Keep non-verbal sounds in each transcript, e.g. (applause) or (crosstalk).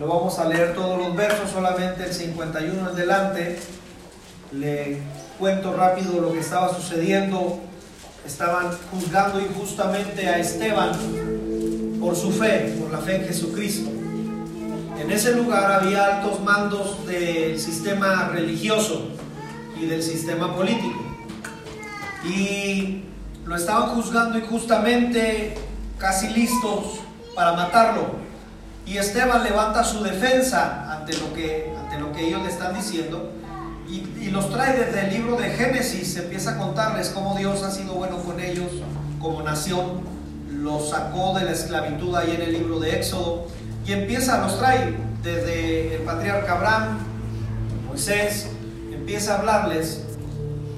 No vamos a leer todos los versos, solamente el 51 en delante. Le cuento rápido lo que estaba sucediendo. Estaban juzgando injustamente a Esteban por su fe, por la fe en Jesucristo. En ese lugar había altos mandos del sistema religioso y del sistema político. Y lo estaban juzgando injustamente, casi listos para matarlo. Y Esteban levanta su defensa ante lo que, ante lo que ellos le están diciendo y, los trae desde el libro de Génesis. Empieza a contarles cómo Dios ha sido bueno con ellos como nación. Los sacó de la esclavitud ahí en el libro de Éxodo. Y empieza, los trae desde el patriarca Abraham, Moisés, empieza a hablarles.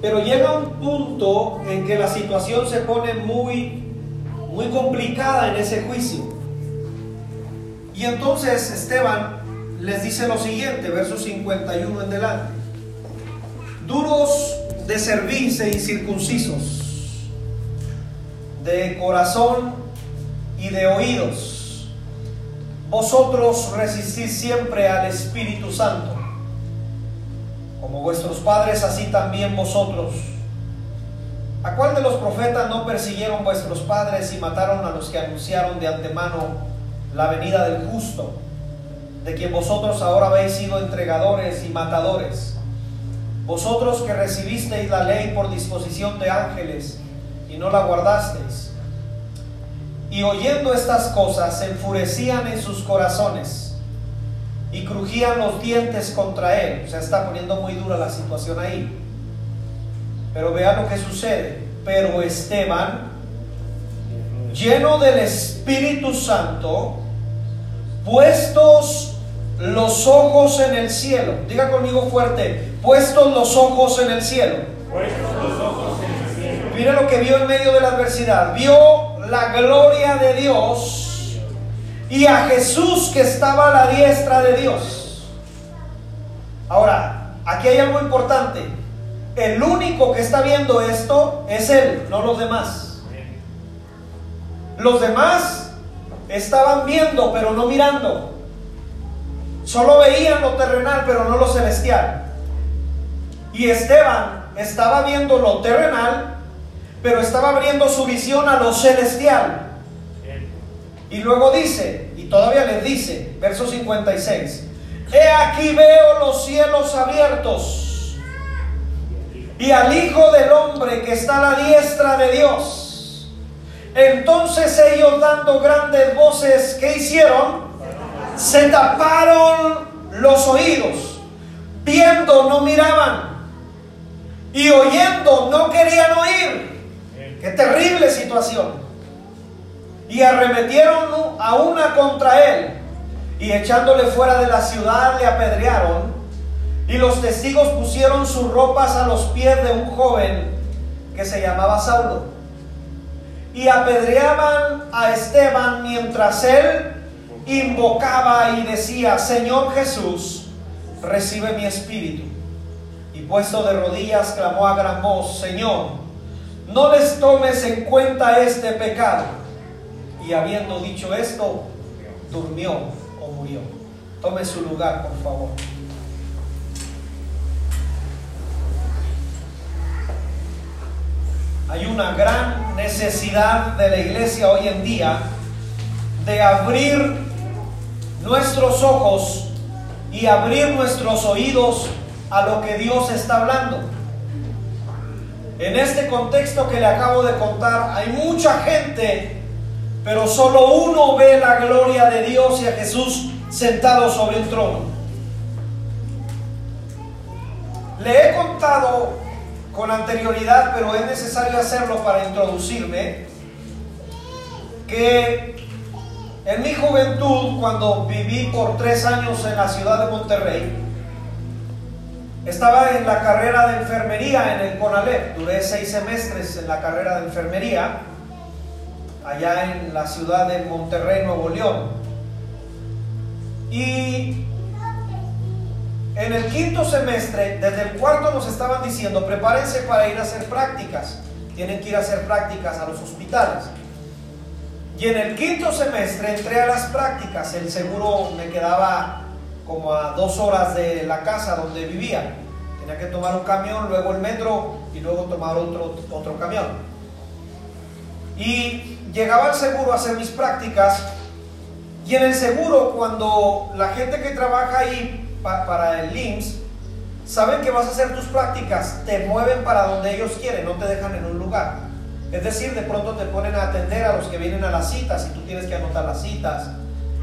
Pero llega un punto en que la situación se pone muy, muy complicada en ese juicio. Y entonces Esteban les dice lo siguiente, verso 51 en delante. Duros de servirse y circuncisos, de corazón y de oídos, vosotros resistís siempre al Espíritu Santo, como vuestros padres, así también vosotros. ¿A cuál de los profetas no persiguieron vuestros padres y mataron a los que anunciaron de antemano la venida del justo, de quien vosotros ahora habéis sido entregadores y matadores? Vosotros que recibisteis la ley por disposición de ángeles y no la guardasteis. Y oyendo estas cosas se enfurecían en sus corazones y crujían los dientes contra él. O sea, está poniendo muy dura la situación ahí. Pero vean lo que sucede. Pero Esteban, lleno del Espíritu Santo, puestos los ojos en el cielo. Diga conmigo fuerte, puestos los ojos en el cielo. Mira lo que vio en medio de la adversidad. Vio la gloria de Dios y a Jesús que estaba a la diestra de Dios. Ahora, aquí hay algo importante. El único que está viendo esto es Él, no los demás. Los demás estaban viendo, pero no mirando. Solo veían lo terrenal, pero no lo celestial. Y Esteban estaba viendo lo terrenal, pero estaba abriendo su visión a lo celestial. Y luego dice, y todavía les dice, verso 56, He aquí veo los cielos abiertos y al Hijo del Hombre que está a la diestra de Dios. Entonces ellos dando grandes voces, ¿qué hicieron? Se taparon los oídos, viendo no miraban y oyendo no querían oír. Qué terrible situación. Y arremetieron a una contra él y echándole fuera de la ciudad le apedrearon. Y los testigos pusieron sus ropas a los pies de un joven que se llamaba Saulo. Y apedreaban a Esteban mientras él invocaba y decía, Señor Jesús, recibe mi espíritu. Y puesto de rodillas clamó a gran voz, Señor, no les tomes en cuenta este pecado. Y habiendo dicho esto, durmió o murió. Tome su lugar, por favor. Hay una gran necesidad de la iglesia hoy en día de abrir nuestros ojos y abrir nuestros oídos a lo que Dios está hablando. En este contexto que le acabo de contar, hay mucha gente, pero solo uno ve la gloria de Dios y a Jesús sentado sobre un trono. Le he contado con anterioridad, pero es necesario hacerlo para introducirme, que en mi juventud, cuando viví por tres años en la ciudad de Monterrey, estaba en la carrera de enfermería en el CONALEP. Duré seis semestres en la carrera de enfermería allá en la ciudad de Monterrey, Nuevo León. Y en el quinto semestre, desde el cuarto nos estaban diciendo, prepárense para ir a hacer prácticas. Tienen que ir a hacer prácticas a los hospitales. Y en el quinto semestre entré a las prácticas. El seguro me quedaba como a dos horas de la casa donde vivía. Tenía que tomar un camión, luego el metro y luego tomar otro, otro camión. Y llegaba al seguro a hacer mis prácticas. Y en el seguro, cuando la gente que trabaja ahí para el IMSS, saben que vas a hacer tus prácticas, te mueven para donde ellos quieren, no te dejan en un lugar. Es decir, de pronto te ponen a atender a los que vienen a las citas y tú tienes que anotar las citas.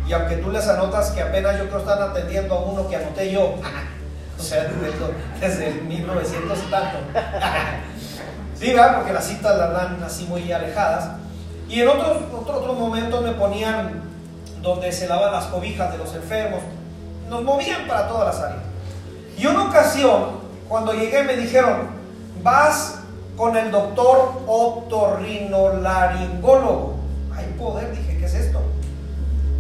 Y aunque tú les anotas que apenas yo creo están atendiendo a uno que anoté yo, (laughs) o sea, desde, el 1900 y tanto. (laughs) sí, ¿verdad? Porque las citas las dan así muy alejadas. Y en otros otro, otro momentos me ponían donde se lavan las cobijas de los enfermos. Nos movían para todas las áreas. Y una ocasión, cuando llegué, me dijeron, vas con el doctor otorrinolaringólogo. Hay poder, dije, ¿qué es esto?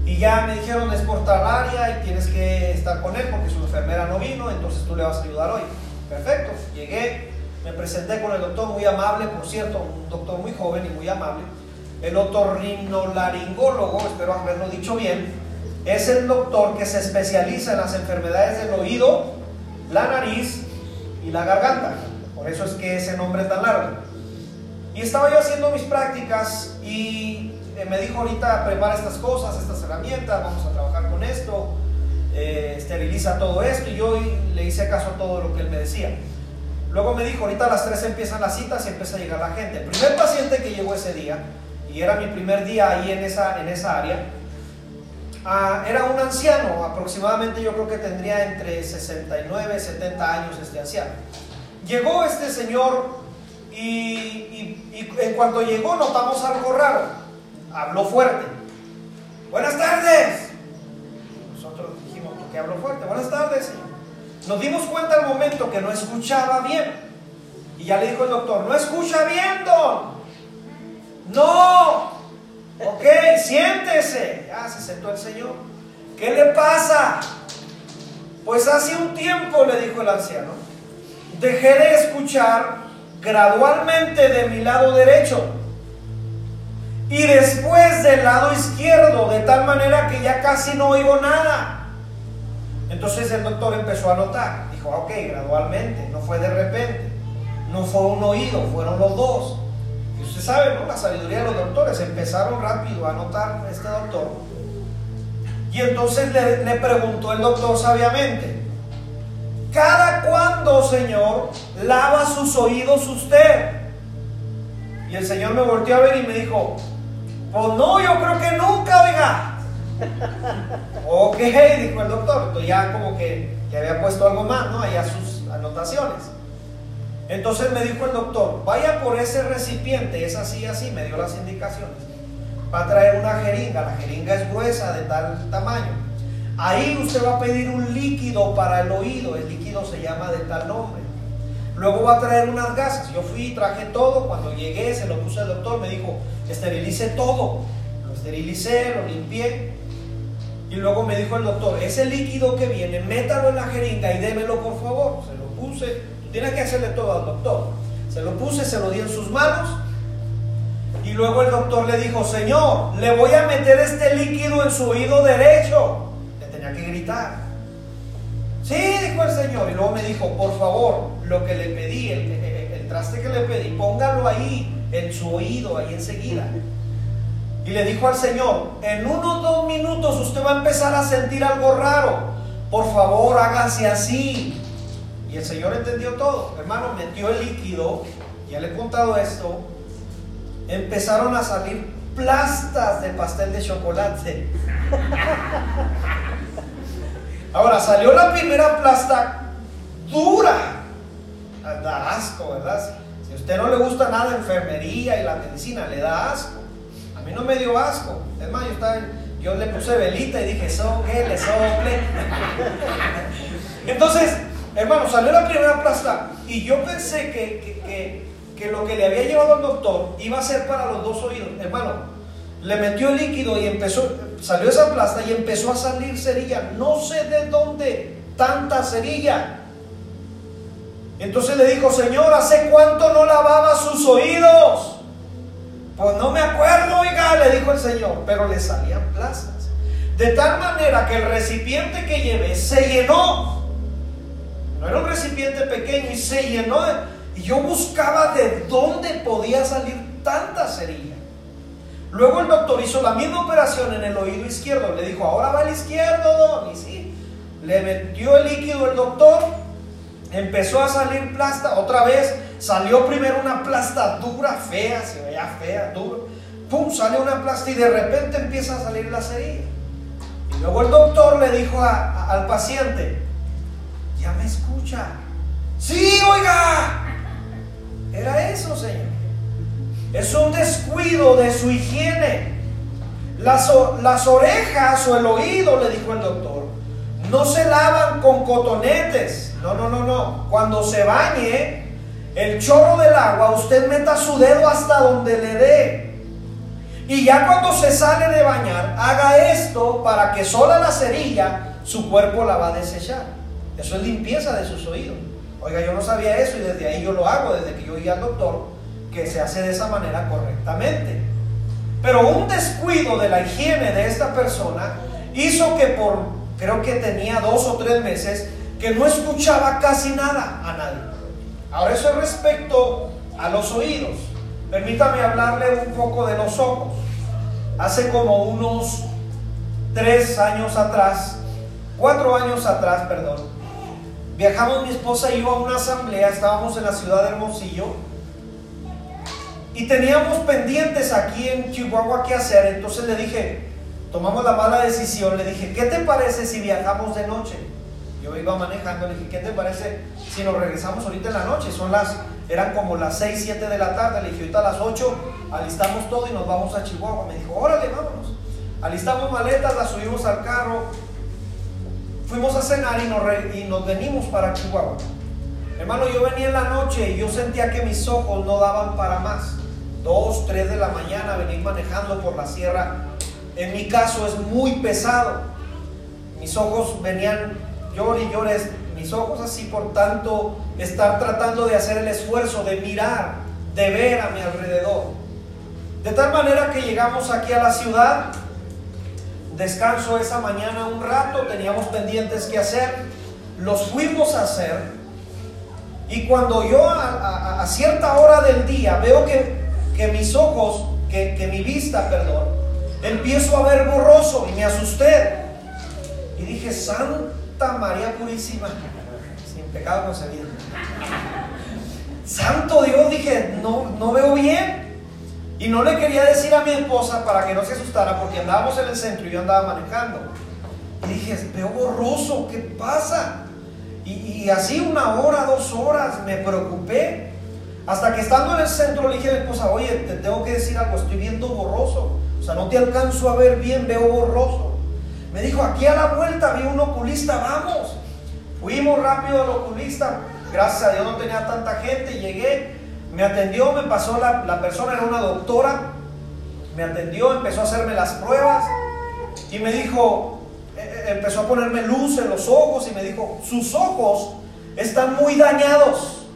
Y ya me dijeron, es por tal área y tienes que estar con él porque su enfermera no vino, entonces tú le vas a ayudar hoy. Perfecto, llegué, me presenté con el doctor muy amable, por cierto, un doctor muy joven y muy amable. El otorrinolaringólogo, espero haberlo dicho bien, es el doctor que se especializa en las enfermedades del oído la nariz y la garganta. Por eso es que ese nombre es tan largo. Y estaba yo haciendo mis prácticas y eh, me dijo ahorita prepara estas cosas, estas herramientas, vamos a trabajar con esto, eh, esteriliza todo esto y yo le hice caso a todo lo que él me decía. Luego me dijo, ahorita a las 3 empiezan las citas y empieza a llegar la gente. El primer paciente que llegó ese día, y era mi primer día ahí en esa, en esa área, Ah, era un anciano, aproximadamente yo creo que tendría entre 69 y 70 años este anciano. Llegó este señor y, en cuanto llegó notamos algo raro. Habló fuerte. Buenas tardes. Nosotros dijimos, ¿por qué habló fuerte? Buenas tardes. Nos dimos cuenta al momento que no escuchaba bien. Y ya le dijo el doctor, no escucha bien, don. No, Ok, siéntese. Ya se sentó el Señor. ¿Qué le pasa? Pues hace un tiempo, le dijo el anciano, dejé de escuchar gradualmente de mi lado derecho y después del lado izquierdo, de tal manera que ya casi no oigo nada. Entonces el doctor empezó a notar, dijo, ok, gradualmente, no fue de repente, no fue un oído, fueron los dos. Usted sabe, ¿no? La sabiduría de los doctores. Empezaron rápido a notar este doctor. Y entonces le, le preguntó el doctor sabiamente, ¿cada cuándo, Señor, lava sus oídos usted? Y el Señor me volteó a ver y me dijo, pues no, yo creo que nunca, venga. (laughs) ok, dijo el doctor. Entonces ya como que ya había puesto algo más, ¿no? Allá sus anotaciones. Entonces me dijo el doctor, vaya por ese recipiente, es así, así, me dio las indicaciones. Va a traer una jeringa, la jeringa es gruesa de tal tamaño. Ahí usted va a pedir un líquido para el oído, el líquido se llama de tal nombre. Luego va a traer unas gasas. Yo fui traje todo, cuando llegué se lo puse al doctor, me dijo, esterilice todo. Lo esterilicé, lo limpié. Y luego me dijo el doctor, ese líquido que viene, métalo en la jeringa y démelo por favor. Se lo puse, tiene que hacerle todo al doctor. Se lo puse, se lo di en sus manos. Y luego el doctor le dijo, Señor, le voy a meter este líquido en su oído derecho. Le tenía que gritar. Sí, dijo el Señor. Y luego me dijo, por favor, lo que le pedí, el, el traste que le pedí, póngalo ahí, en su oído, ahí enseguida. Y le dijo al Señor, en unos dos minutos usted va a empezar a sentir algo raro. Por favor, hágase así. Y el Señor entendió todo. Hermano, metió el líquido, ya le he contado esto, empezaron a salir plastas de pastel de chocolate. (laughs) Ahora, salió la primera plasta dura. Da asco, ¿verdad? Si a usted no le gusta nada enfermería y la medicina, le da asco. A mí no me dio asco. Es más, yo, estaba, yo le puse velita y dije, sople, le sople. Entonces, Hermano, salió la primera plasta y yo pensé que, lo que le había llevado al doctor iba a ser para los dos oídos. Hermano, le metió el líquido y empezó, salió esa plasta y empezó a salir cerilla. No sé de dónde tanta cerilla. Entonces le dijo, Señor, ¿hace cuánto no lavaba sus oídos? Pues no me acuerdo, oiga, le dijo el Señor, pero le salían plazas. De tal manera que el recipiente que llevé se llenó. No era un recipiente pequeño y se llenó. y yo buscaba de dónde podía salir tanta cerilla. Luego el doctor hizo la misma operación en el oído izquierdo. Le dijo, ahora va el izquierdo, don. Y sí, le metió el líquido el doctor. Empezó a salir plasta. Otra vez salió primero una plasta dura, fea, se veía fea, dura. Pum, sale una plasta y de repente empieza a salir la cerilla. Y luego el doctor le dijo al paciente, ya me escucha. Sí, oiga. Era eso, Señor. Es un descuido de su higiene. Las, las orejas o el oído, le dijo el doctor, no se lavan con cotonetes. No, no, no, no. Cuando se bañe, el chorro del agua, usted meta su dedo hasta donde le dé. Y ya cuando se sale de bañar, haga esto para que sola la cerilla, su cuerpo la va a desechar. Eso es limpieza de sus oídos. Oiga, yo no sabía eso y desde ahí yo lo hago, desde que yo iba al doctor que se hace de esa manera correctamente. Pero un descuido de la higiene de esta persona hizo que por, creo que tenía dos o tres meses, que no escuchaba casi nada a nadie. Ahora eso es respecto a los oídos. Permítame hablarle un poco de los ojos. Hace como unos tres años atrás, cuatro años atrás, perdón, viajamos mi esposa y yo a una asamblea, estábamos en la ciudad de Hermosillo, y teníamos pendientes aquí en Chihuahua qué hacer. Entonces le dije, tomamos la mala decisión. Le dije, ¿qué te parece si viajamos de noche? Yo iba manejando, le dije, ¿qué te parece si nos regresamos ahorita en la noche? Son las, eran como las 6, 7 de la tarde. Le dije, ahorita a las 8 alistamos todo y nos vamos a Chihuahua. Me dijo, órale, vámonos. Alistamos maletas, las subimos al carro. Fuimos a cenar y nos, venimos para Chihuahua. Hermano, yo venía en la noche y yo sentía que mis ojos no daban para más. 2, 3 de la mañana venir manejando por la sierra, en mi caso es muy pesado. Mis ojos venían llor y llores, mis ojos así por tanto estar tratando de hacer el esfuerzo de mirar, de ver a mi alrededor. De tal manera que llegamos aquí a la ciudad, descanso esa mañana un rato, teníamos pendientes que hacer, los fuimos a hacer. Y cuando yo a, cierta hora del día veo que que mis ojos, que, mi vista, perdón, empiezo a ver borroso y me asusté. Y dije, Santa María Purísima, (laughs) sin pecado concebido. (laughs) Santo Dios, dije, no, no veo bien. Y no le quería decir a mi esposa para que no se asustara porque andábamos en el centro y yo andaba manejando. Y dije, veo borroso, ¿qué pasa? Y, así una hora, dos horas me preocupé. Hasta que estando en el centro le dije a mi esposa, oye, te tengo que decir algo, estoy viendo borroso. O sea, no te alcanzo a ver bien, veo borroso. Me dijo, aquí a la vuelta vi un oculista, vamos. Fuimos rápido al oculista, gracias a Dios no tenía tanta gente, llegué, me atendió, me pasó la, la persona, era una doctora, me atendió, empezó a hacerme las pruebas y me dijo, eh, eh, empezó a ponerme luz en los ojos y me dijo, sus ojos están muy dañados.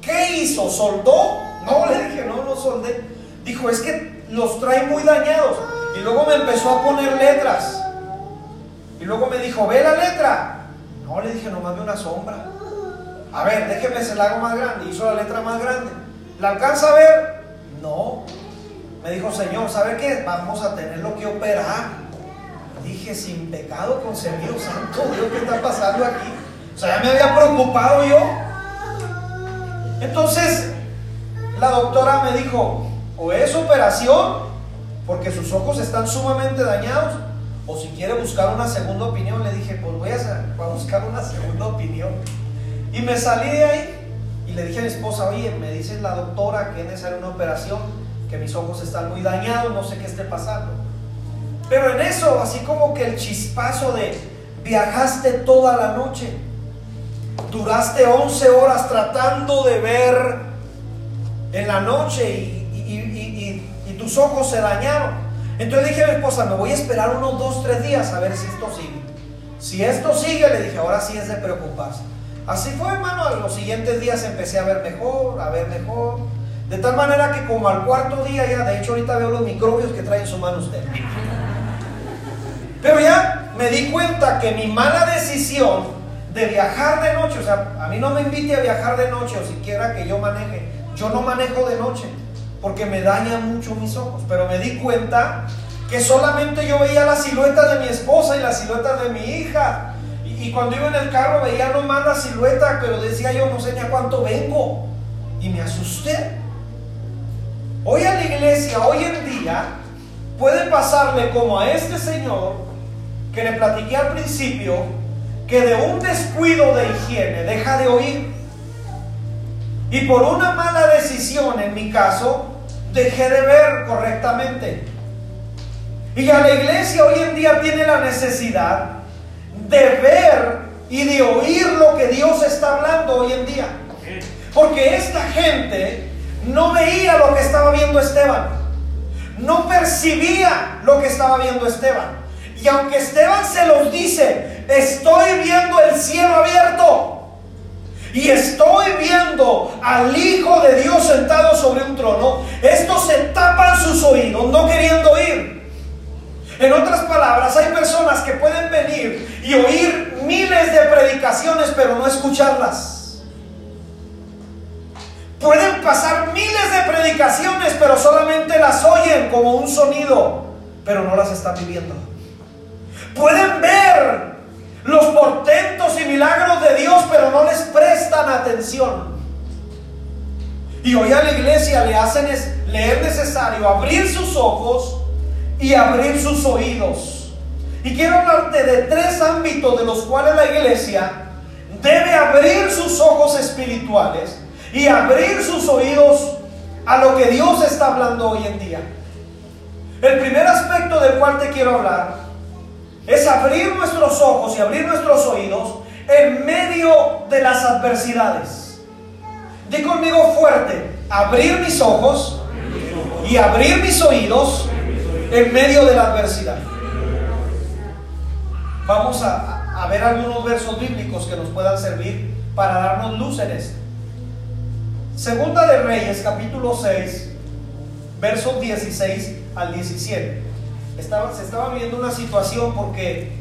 ¿Qué hizo? ¿Soldó? No, le dije, no, no soldé. Dijo, es que los trae muy dañados. Y luego me empezó a poner letras. Y luego me dijo, ¿ve la letra? No, le dije, nomás ve una sombra. A ver, déjeme se la hago más grande. Hizo la letra más grande. ¿La alcanza a ver? No. Me dijo, Señor, ¿sabe qué? Vamos a tenerlo que operar. Dije, sin pecado concebido, santo Dios, ¿qué está pasando aquí? O sea, ya me había preocupado yo. Entonces, la doctora me dijo, o es operación, porque sus ojos están sumamente dañados, o si quiere buscar una segunda opinión, le dije, pues voy a, buscar una segunda opinión. Y me salí de ahí y le dije a mi esposa, oye, me dice la doctora que es necesaria una operación, que mis ojos están muy dañados, no sé qué esté pasando. Pero en eso, así como que el chispazo de viajaste toda la noche, duraste 11 horas tratando de ver en la noche y, tus ojos se dañaron. Entonces dije a mi esposa, me voy a esperar unos 2, 3 días a ver si esto sigue. Si esto sigue, le dije, ahora sí es de preocuparse. Así fue, hermano. los siguientes días empecé a ver mejor, a ver mejor. De tal manera que como al cuarto día ya, de hecho ahorita veo los microbios que trae en su mano usted. Pero ya me di cuenta que mi mala decisión de viajar de noche, o sea, a mí no me invite a viajar de noche o siquiera que yo maneje, yo no manejo de noche porque me daña mucho mis ojos, pero me di cuenta que solamente yo veía la silueta de mi esposa y la silueta de mi hija. Y, cuando iba en el carro veía nomás la silueta, pero decía yo no sé ni a cuánto vengo. Y me asusté. Hoy a la iglesia, hoy en día, puede pasarle como a este señor que le platiqué al principio, que de un descuido de higiene deja de oír. Y por una mala decisión, en mi caso, dejé de ver correctamente. Y a la iglesia hoy en día tiene la necesidad de ver y de oír lo que Dios está hablando hoy en día. Porque esta gente no veía lo que estaba viendo Esteban. No percibía lo que estaba viendo Esteban. Y aunque Esteban se los dice, estoy viendo el cielo abierto. Y estoy viendo al Hijo de Dios sentado sobre un trono. Estos se tapan sus oídos, no queriendo oír. En otras palabras, hay personas que pueden venir y oír miles de predicaciones, pero no escucharlas. Pueden pasar miles de predicaciones, pero solamente las oyen como un sonido, pero no las están viviendo. Pueden ver los portentos y milagros de Dios, pero no les prestan atención. Y hoy a la iglesia le hacen le es necesario abrir sus ojos y abrir sus oídos. Y quiero hablarte de tres ámbitos de los cuales la iglesia debe abrir sus ojos espirituales y abrir sus oídos a lo que Dios está hablando hoy en día. El primer aspecto del cual te quiero hablar es abrir nuestros ojos y abrir nuestros oídos en medio de las adversidades. Di conmigo fuerte, abrir mis ojos y abrir mis oídos en medio de la adversidad. Vamos a, ver algunos versos bíblicos que nos puedan servir para darnos luz en esto. Segunda de Reyes, capítulo 6, versos 16 al 17 se estaba viendo una situación porque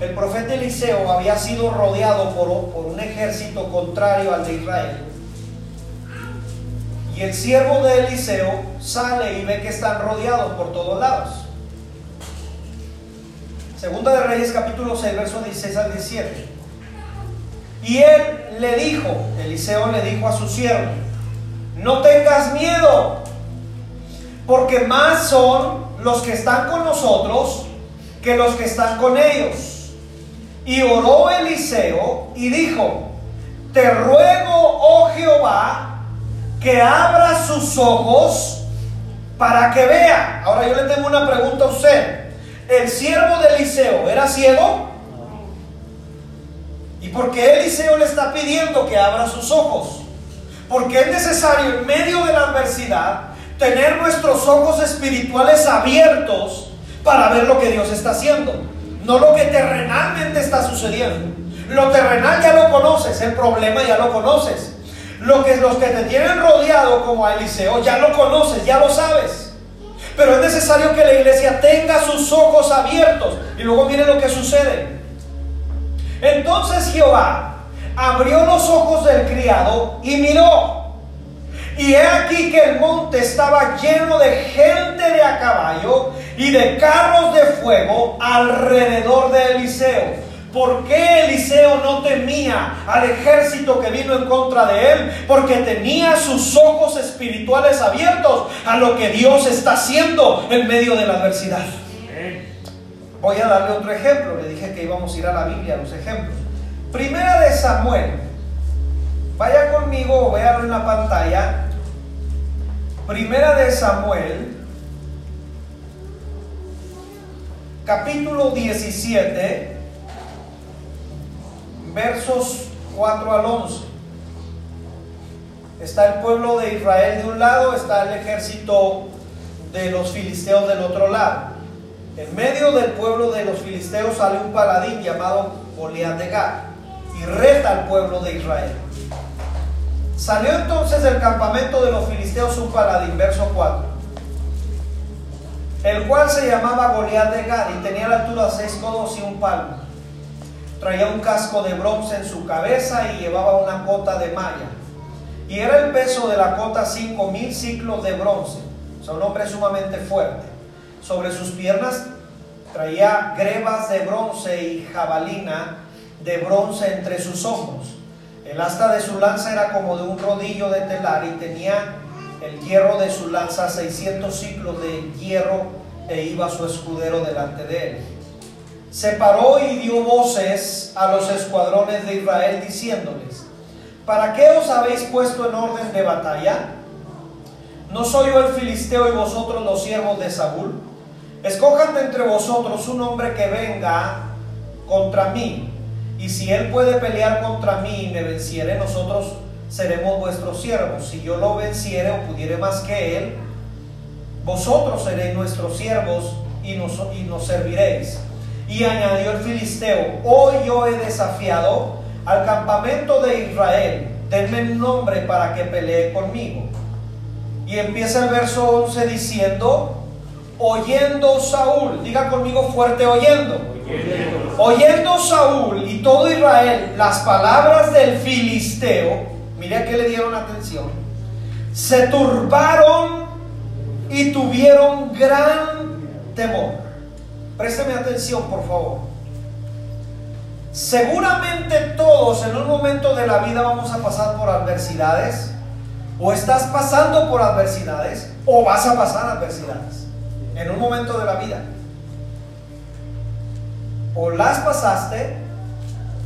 el profeta Eliseo había sido rodeado por, por un ejército contrario al de Israel. Y el siervo de Eliseo sale y ve que están rodeados por todos lados. Segunda de Reyes capítulo 6, versos 16 al 17. Y él le dijo, Eliseo le dijo a su siervo, no tengas miedo, porque más son los que están con nosotros que los que están con ellos. Y oró Eliseo y dijo, te ruego, oh Jehová, que abra sus ojos para que vea. Ahora yo le tengo una pregunta a usted. ¿El siervo de Eliseo era ciego? ¿Y por qué Eliseo le está pidiendo que abra sus ojos? Porque es necesario en medio de la adversidad tener nuestros ojos espirituales abiertos para ver lo que Dios está haciendo, no lo que terrenalmente está sucediendo. Lo terrenal ya lo conoces, el problema ya lo conoces. Lo que los que te tienen rodeado como a Eliseo ya lo conoces, ya lo sabes. Pero es necesario que la iglesia tenga sus ojos abiertos. Y luego viene lo que sucede. Entonces Jehová abrió los ojos del criado y miró. Y he aquí que el monte estaba lleno de gente de a caballo y de carros de fuego alrededor de Eliseo. ¿Por qué Eliseo no temía al ejército que vino en contra de él? Porque tenía sus ojos espirituales abiertos a lo que Dios está haciendo en medio de la adversidad. Voy a darle otro ejemplo. Le dije que íbamos a ir a la Biblia, los ejemplos. Primera de Samuel Vaya conmigo, vean en la pantalla. Primera de Samuel, capítulo 17, versos 4 al 11. Está el pueblo de Israel de un lado, está el ejército de los filisteos del otro lado. En medio del pueblo de los filisteos sale un paladín llamado Goliat de Gad y reta al pueblo de Israel. Salió entonces del campamento de los filisteos un paladín, verso 4, el cual se llamaba Goliat de Gad y tenía la altura de seis codos y un palmo. Traía un casco de bronce en su cabeza y llevaba una cota de malla. Y era el peso de la cota cinco mil ciclos de bronce. O sea, un hombre sumamente fuerte. Sobre sus piernas traía grebas de bronce y jabalina de bronce entre sus hombros. El asta de su lanza era como de un rodillo de telar y tenía el hierro de su lanza 600 ciclos de hierro e iba su escudero delante de él. Se paró y dio voces a los escuadrones de Israel diciéndoles, ¿para qué os habéis puesto en orden de batalla? ¿No soy yo el filisteo y vosotros los siervos de Saúl? Escojan de entre vosotros un hombre que venga contra mí y si él puede pelear contra mí y me venciere, nosotros seremos vuestros siervos. Si yo lo venciere o pudiere más que él, vosotros seréis nuestros siervos y nos, y nos serviréis. Y añadió el filisteo, hoy yo he desafiado al campamento de Israel, denme un nombre para que pelee conmigo. Y empieza el verso 11 diciendo, oyendo Saúl, diga conmigo fuerte oyendo. oyendo. Saúl y todo Israel las palabras del filisteo, mire a qué le dieron atención, se turbaron y tuvieron gran temor. Présteme atención, por favor. Seguramente todos en un momento de la vida vamos a pasar por adversidades, o estás pasando por adversidades, o vas a pasar adversidades en un momento de la vida. O las pasaste,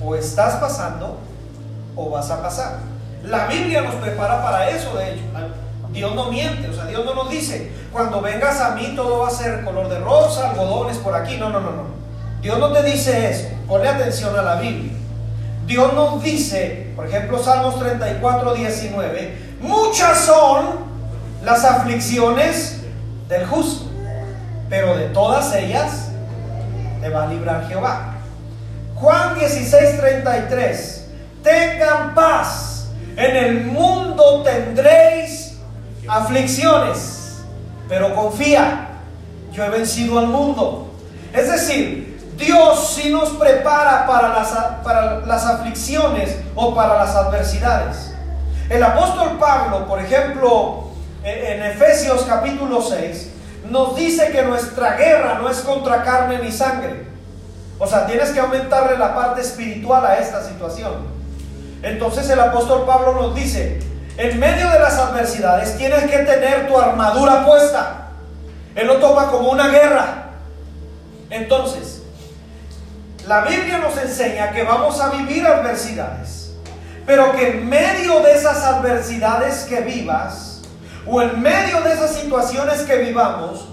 o estás pasando, o vas a pasar. La Biblia nos prepara para eso, de hecho. Dios no miente, o sea, Dios no nos dice, cuando vengas a mí todo va a ser color de rosa, algodones por aquí. No, no, no, no. Dios no te dice eso. Ponle atención a la Biblia. Dios nos dice, por ejemplo, Salmos 34, 19, muchas son las aflicciones del justo pero de todas ellas te va a librar Jehová. Juan 16, 33. Tengan paz. En el mundo tendréis aflicciones, pero confía, yo he vencido al mundo. Es decir, Dios sí nos prepara para las, para las aflicciones o para las adversidades. El apóstol Pablo, por ejemplo, en Efesios capítulo 6, nos dice que nuestra guerra no es contra carne ni sangre. O sea, tienes que aumentarle la parte espiritual a esta situación. Entonces el apóstol Pablo nos dice, en medio de las adversidades tienes que tener tu armadura puesta. Él lo toma como una guerra. Entonces, la Biblia nos enseña que vamos a vivir adversidades, pero que en medio de esas adversidades que vivas, o en medio de esas situaciones que vivamos,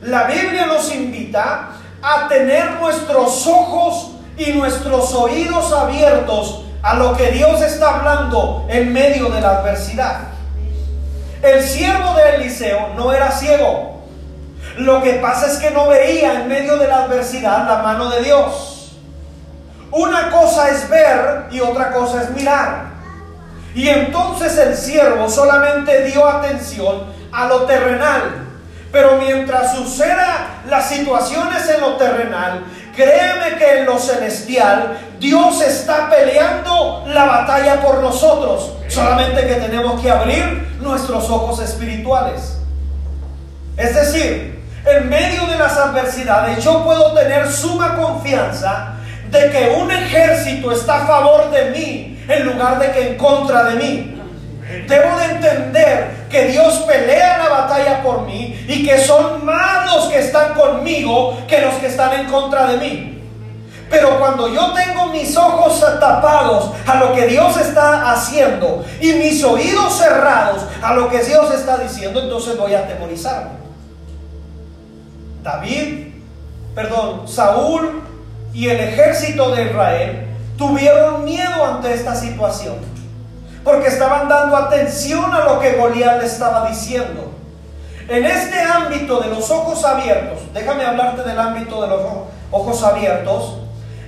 la Biblia nos invita a tener nuestros ojos y nuestros oídos abiertos a lo que Dios está hablando en medio de la adversidad. El siervo de Eliseo no era ciego. Lo que pasa es que no veía en medio de la adversidad la mano de Dios. Una cosa es ver y otra cosa es mirar. Y entonces el siervo solamente dio atención a lo terrenal. Pero mientras suceda las situaciones en lo terrenal, créeme que en lo celestial Dios está peleando la batalla por nosotros. Solamente que tenemos que abrir nuestros ojos espirituales. Es decir, en medio de las adversidades yo puedo tener suma confianza de que un ejército está a favor de mí en lugar de que en contra de mí. Debo de entender que Dios pelea la batalla por mí y que son más los que están conmigo que los que están en contra de mí. Pero cuando yo tengo mis ojos tapados a lo que Dios está haciendo y mis oídos cerrados a lo que Dios está diciendo, entonces voy a atemorizarme. David, perdón, Saúl y el ejército de Israel tuvieron miedo ante esta situación, porque estaban dando atención a lo que Goliat le estaba diciendo. En este ámbito de los ojos abiertos, déjame hablarte del ámbito de los ojos abiertos,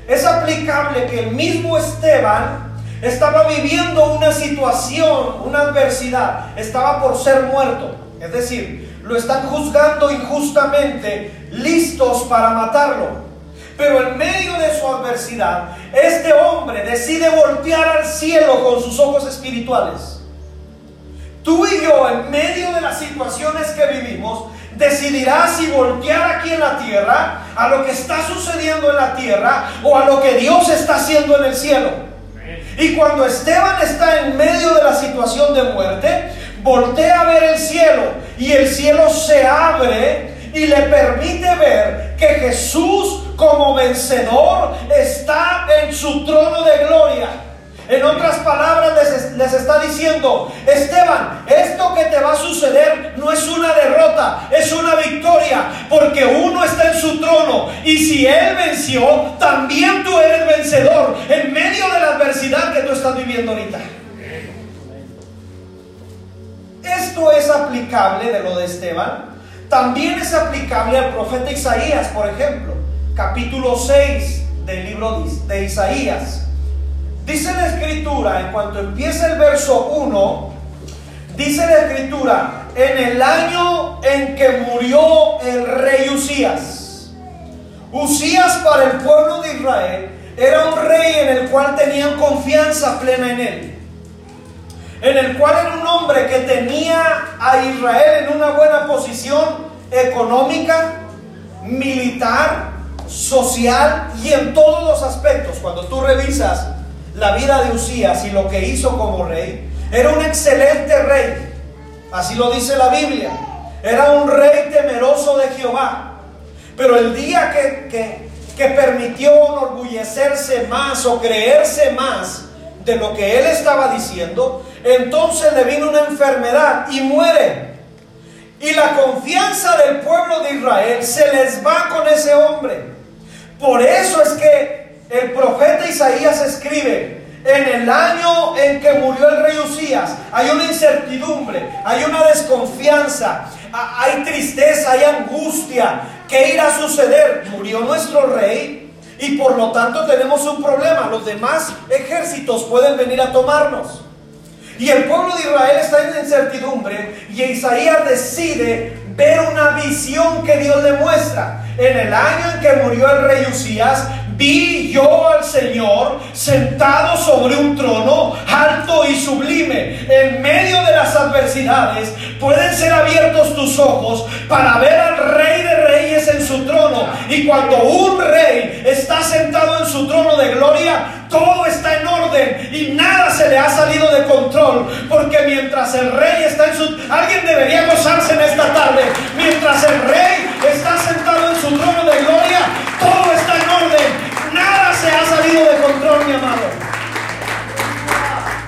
es aplicable que el mismo Esteban estaba viviendo una situación, una adversidad, estaba por ser muerto. Es decir, lo están juzgando injustamente, listos para matarlo. Pero en medio de su adversidad, este hombre decide voltear al cielo con sus ojos espirituales. Tú y yo, en medio de las situaciones que vivimos, decidirás si voltear aquí en la tierra a lo que está sucediendo en la tierra o a lo que Dios está haciendo en el cielo. Y cuando Esteban está en medio de la situación de muerte, voltea a ver el cielo y el cielo se abre y le permite ver que Jesús como vencedor está en su trono de gloria. En otras palabras les, está diciendo, Esteban, esto que te va a suceder no es una derrota, es una victoria, porque uno está en su trono y si él venció, también tú eres vencedor en medio de la adversidad que tú estás viviendo ahorita. Esto es aplicable de lo de Esteban, también es aplicable al profeta Isaías, por ejemplo, capítulo 6 del libro de Isaías. Dice la escritura, en cuanto empieza el verso 1, dice la escritura, en el año en que murió el rey Usías. Usías para el pueblo de Israel era un rey en el cual tenían confianza plena en él. En el cual era un hombre que tenía a Israel en una buena posición económica, militar, social y en todos los aspectos. Cuando tú revisas la vida de Usías y lo que hizo como rey, era un excelente rey. Así lo dice la Biblia. Era un rey temeroso de Jehová. Pero el día que, que, que permitió enorgullecerse más o creerse más de lo que él estaba diciendo, entonces le vino una enfermedad y muere. Y la confianza del pueblo de Israel se les va con ese hombre. Por eso es que el profeta Isaías escribe, en el año en que murió el rey Usías, hay una incertidumbre, hay una desconfianza, hay tristeza, hay angustia. ¿Qué irá a suceder? Murió nuestro rey y por lo tanto tenemos un problema. Los demás ejércitos pueden venir a tomarnos. Y el pueblo de Israel está en incertidumbre y Isaías decide ver una visión que Dios le muestra. En el año en que murió el rey Usías, vi yo al Señor sentado sobre un trono alto y sublime. En medio de las adversidades pueden ser abiertos tus ojos para ver al rey de reyes en su trono. Y cuando un rey está sentado en su trono de gloria, todo está en orden y nada se le ha salido de control. Porque mientras el rey está en su... Alguien debería gozarse en esta tarde. Mientras el rey está sentado en su trono de gloria, todo se ha salido de control, mi amado.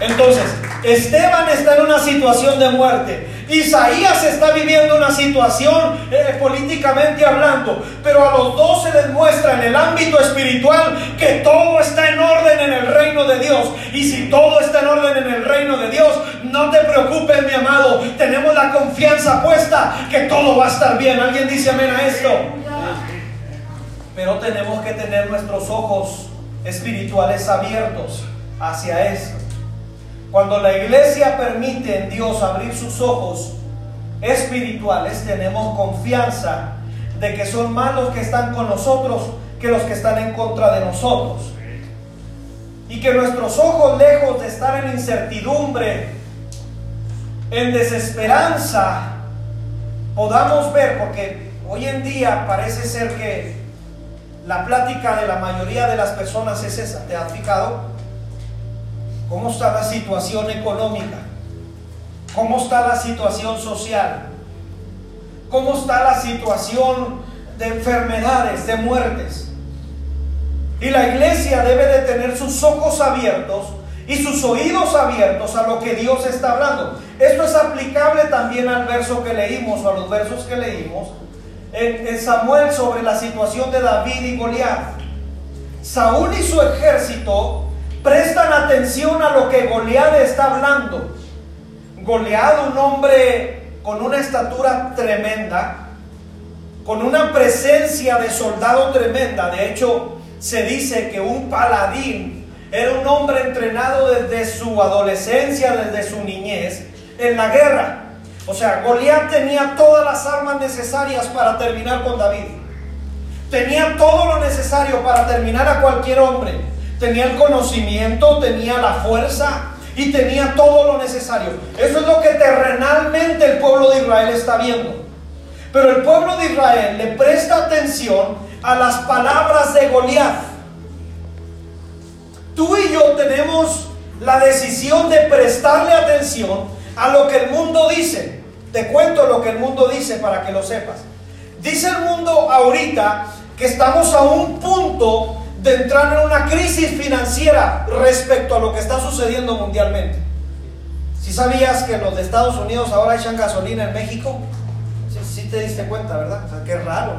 Entonces, Esteban está en una situación de muerte. Isaías está viviendo una situación eh, políticamente hablando, pero a los dos se les muestra en el ámbito espiritual que todo está en orden en el reino de Dios. Y si todo está en orden en el reino de Dios, no te preocupes, mi amado. Tenemos la confianza puesta que todo va a estar bien. ¿Alguien dice amén a esto? Pero tenemos que tener nuestros ojos espirituales abiertos hacia eso. Cuando la iglesia permite en Dios abrir sus ojos espirituales, tenemos confianza de que son más los que están con nosotros que los que están en contra de nosotros. Y que nuestros ojos, lejos de estar en incertidumbre, en desesperanza, podamos ver, porque hoy en día parece ser que la plática de la mayoría de las personas es esa. ¿Te has fijado? ¿Cómo está la situación económica? ¿Cómo está la situación social? ¿Cómo está la situación de enfermedades, de muertes? Y la iglesia debe de tener sus ojos abiertos y sus oídos abiertos a lo que Dios está hablando. Esto es aplicable también al verso que leímos o a los versos que leímos en, Samuel sobre la situación de David y Goliat. Saúl y su ejército prestan atención a lo que Goliat está hablando. Goliat, un hombre con una estatura tremenda, con una presencia de soldado tremenda. De hecho, se dice que un paladín era un hombre entrenado desde su adolescencia, desde su niñez, en la guerra. O sea, Goliat tenía todas las armas necesarias para terminar con David. Tenía todo lo necesario para terminar a cualquier hombre. Tenía el conocimiento, tenía la fuerza y tenía todo lo necesario. Eso es lo que terrenalmente el pueblo de Israel está viendo. Pero el pueblo de Israel le presta atención a las palabras de Goliat. Tú y yo tenemos la decisión de prestarle atención a lo que el mundo dice. Te cuento lo que el mundo dice para que lo sepas. Dice el mundo ahorita que estamos a un punto de entrar en una crisis financiera respecto a lo que está sucediendo mundialmente. Si sabías que los de Estados Unidos ahora echan gasolina en México, sí, te diste cuenta, ¿verdad? O sea, qué raro.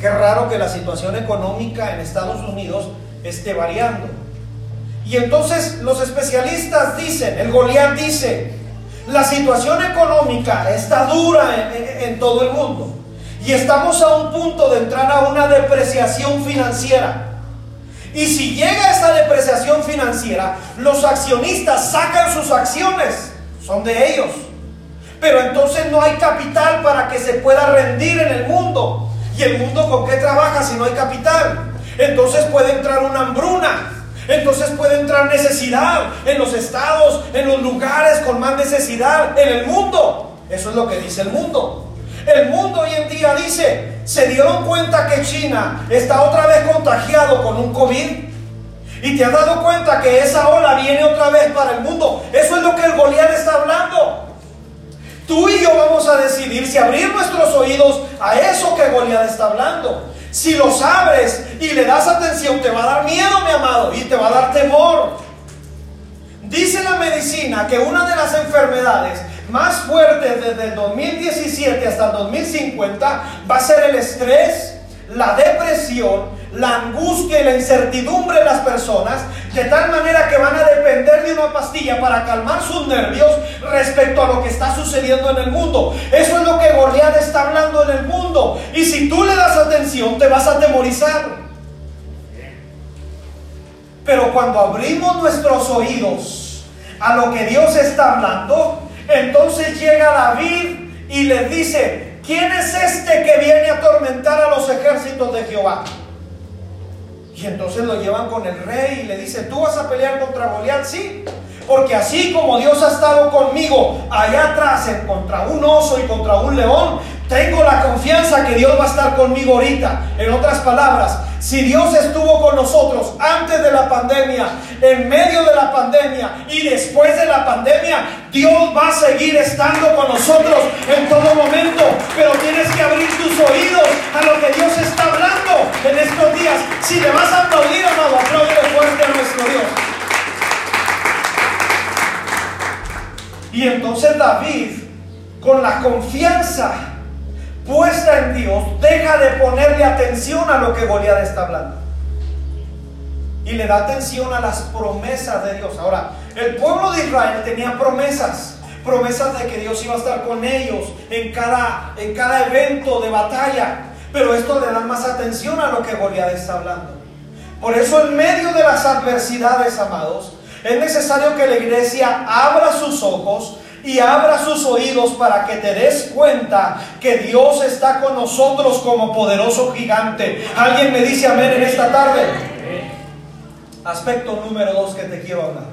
Qué raro que la situación económica en Estados Unidos esté variando. Y entonces los especialistas dicen, el Goliat dice, la situación económica está dura en todo el mundo. Y estamos a un punto de entrar a una depreciación financiera. Y si llega esa depreciación financiera, los accionistas sacan sus acciones, son de ellos. Pero entonces no hay capital para que se pueda rendir en el mundo. ¿Y el mundo con qué trabaja si no hay capital? Entonces puede entrar una hambruna. Entonces puede entrar necesidad en los estados, en los lugares con más necesidad, en el mundo. Eso es lo que dice el mundo. El mundo hoy en día dice, se dieron cuenta que China está otra vez contagiado con un COVID. Y te has dado cuenta que esa ola viene otra vez para el mundo. Eso es lo que el Goliat está hablando. Tú y yo vamos a decidir si abrir nuestros oídos a eso que Goliat está hablando. Si los abres y le das atención, te va a dar miedo, mi amado, y te va a dar temor. Dice la medicina que una de las enfermedades más fuerte desde el 2017 hasta el 2050 va a ser el estrés, la depresión, la angustia y la incertidumbre de las personas, de tal manera que van a depender de una pastilla para calmar sus nervios respecto a lo que está sucediendo en el mundo. Eso es lo que Goliat está hablando en el mundo. Y si tú le das atención, te vas a atemorizar. Pero cuando abrimos nuestros oídos a lo que Dios está hablando, entonces llega David y le dice, ¿quién es este que viene a atormentar a los ejércitos de Jehová? Y entonces lo llevan con el rey y le dice, ¿tú vas a pelear contra Goliat? Sí, porque así como Dios ha estado conmigo allá atrás contra un oso y contra un león, tengo la confianza que Dios va a estar conmigo ahorita. En otras palabras, si Dios estuvo con nosotros antes de la pandemia, en medio de la pandemia y después de la pandemia, Dios va a seguir estando con nosotros en todo momento. Pero tienes que abrir tus oídos a lo que Dios está hablando en estos días. Si te vas a aplaudir, amado, aplaude fuerte a nuestro Dios. Y entonces David, con la confianza puesta en Dios, deja de ponerle atención a lo que Goliat está hablando. Y le da atención a las promesas de Dios. Ahora, el pueblo de Israel tenía promesas. Promesas de que Dios iba a estar con ellos en cada, en cada evento de batalla. Pero esto le da más atención a lo que Goliat está hablando. Por eso en medio de las adversidades, amados, es necesario que la iglesia abra sus ojos y abra sus oídos para que te des cuenta que Dios está con nosotros como poderoso gigante. ¿Alguien me dice amén en esta tarde? Aspecto número dos que te quiero hablar.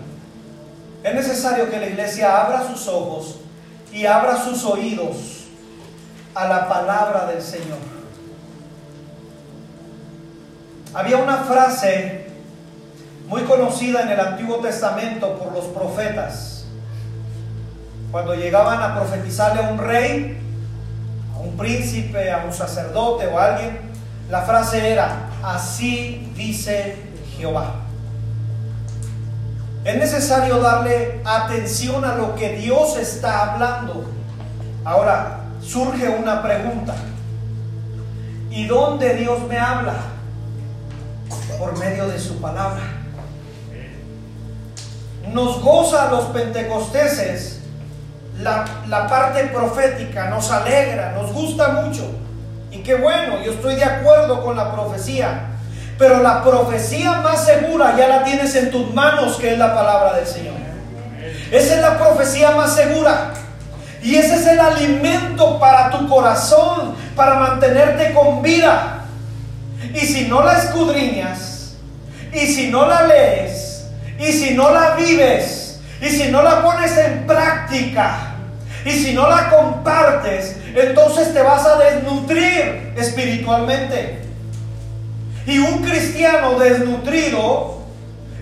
Es necesario que la iglesia abra sus ojos y abra sus oídos a la palabra del Señor. Había una frase muy conocida en el Antiguo Testamento por los profetas cuando llegaban a profetizarle a un rey, a un príncipe, a un sacerdote o a alguien, la frase era, así dice Jehová. Es necesario darle atención a lo que Dios está hablando. Ahora, surge una pregunta. ¿Y dónde Dios me habla? Por medio de su palabra. Nos goza a los pentecosteses la, parte profética, nos alegra, nos gusta mucho. Y qué bueno, yo estoy de acuerdo con la profecía. Pero la profecía más segura ya la tienes en tus manos, que es la palabra del Señor. Esa es la profecía más segura. Y ese es el alimento para tu corazón, para mantenerte con vida. Y si no la escudriñas, y si no la lees, y si no la vives, y si no la pones en práctica, y si no la compartes, entonces te vas a desnutrir espiritualmente. Y un cristiano desnutrido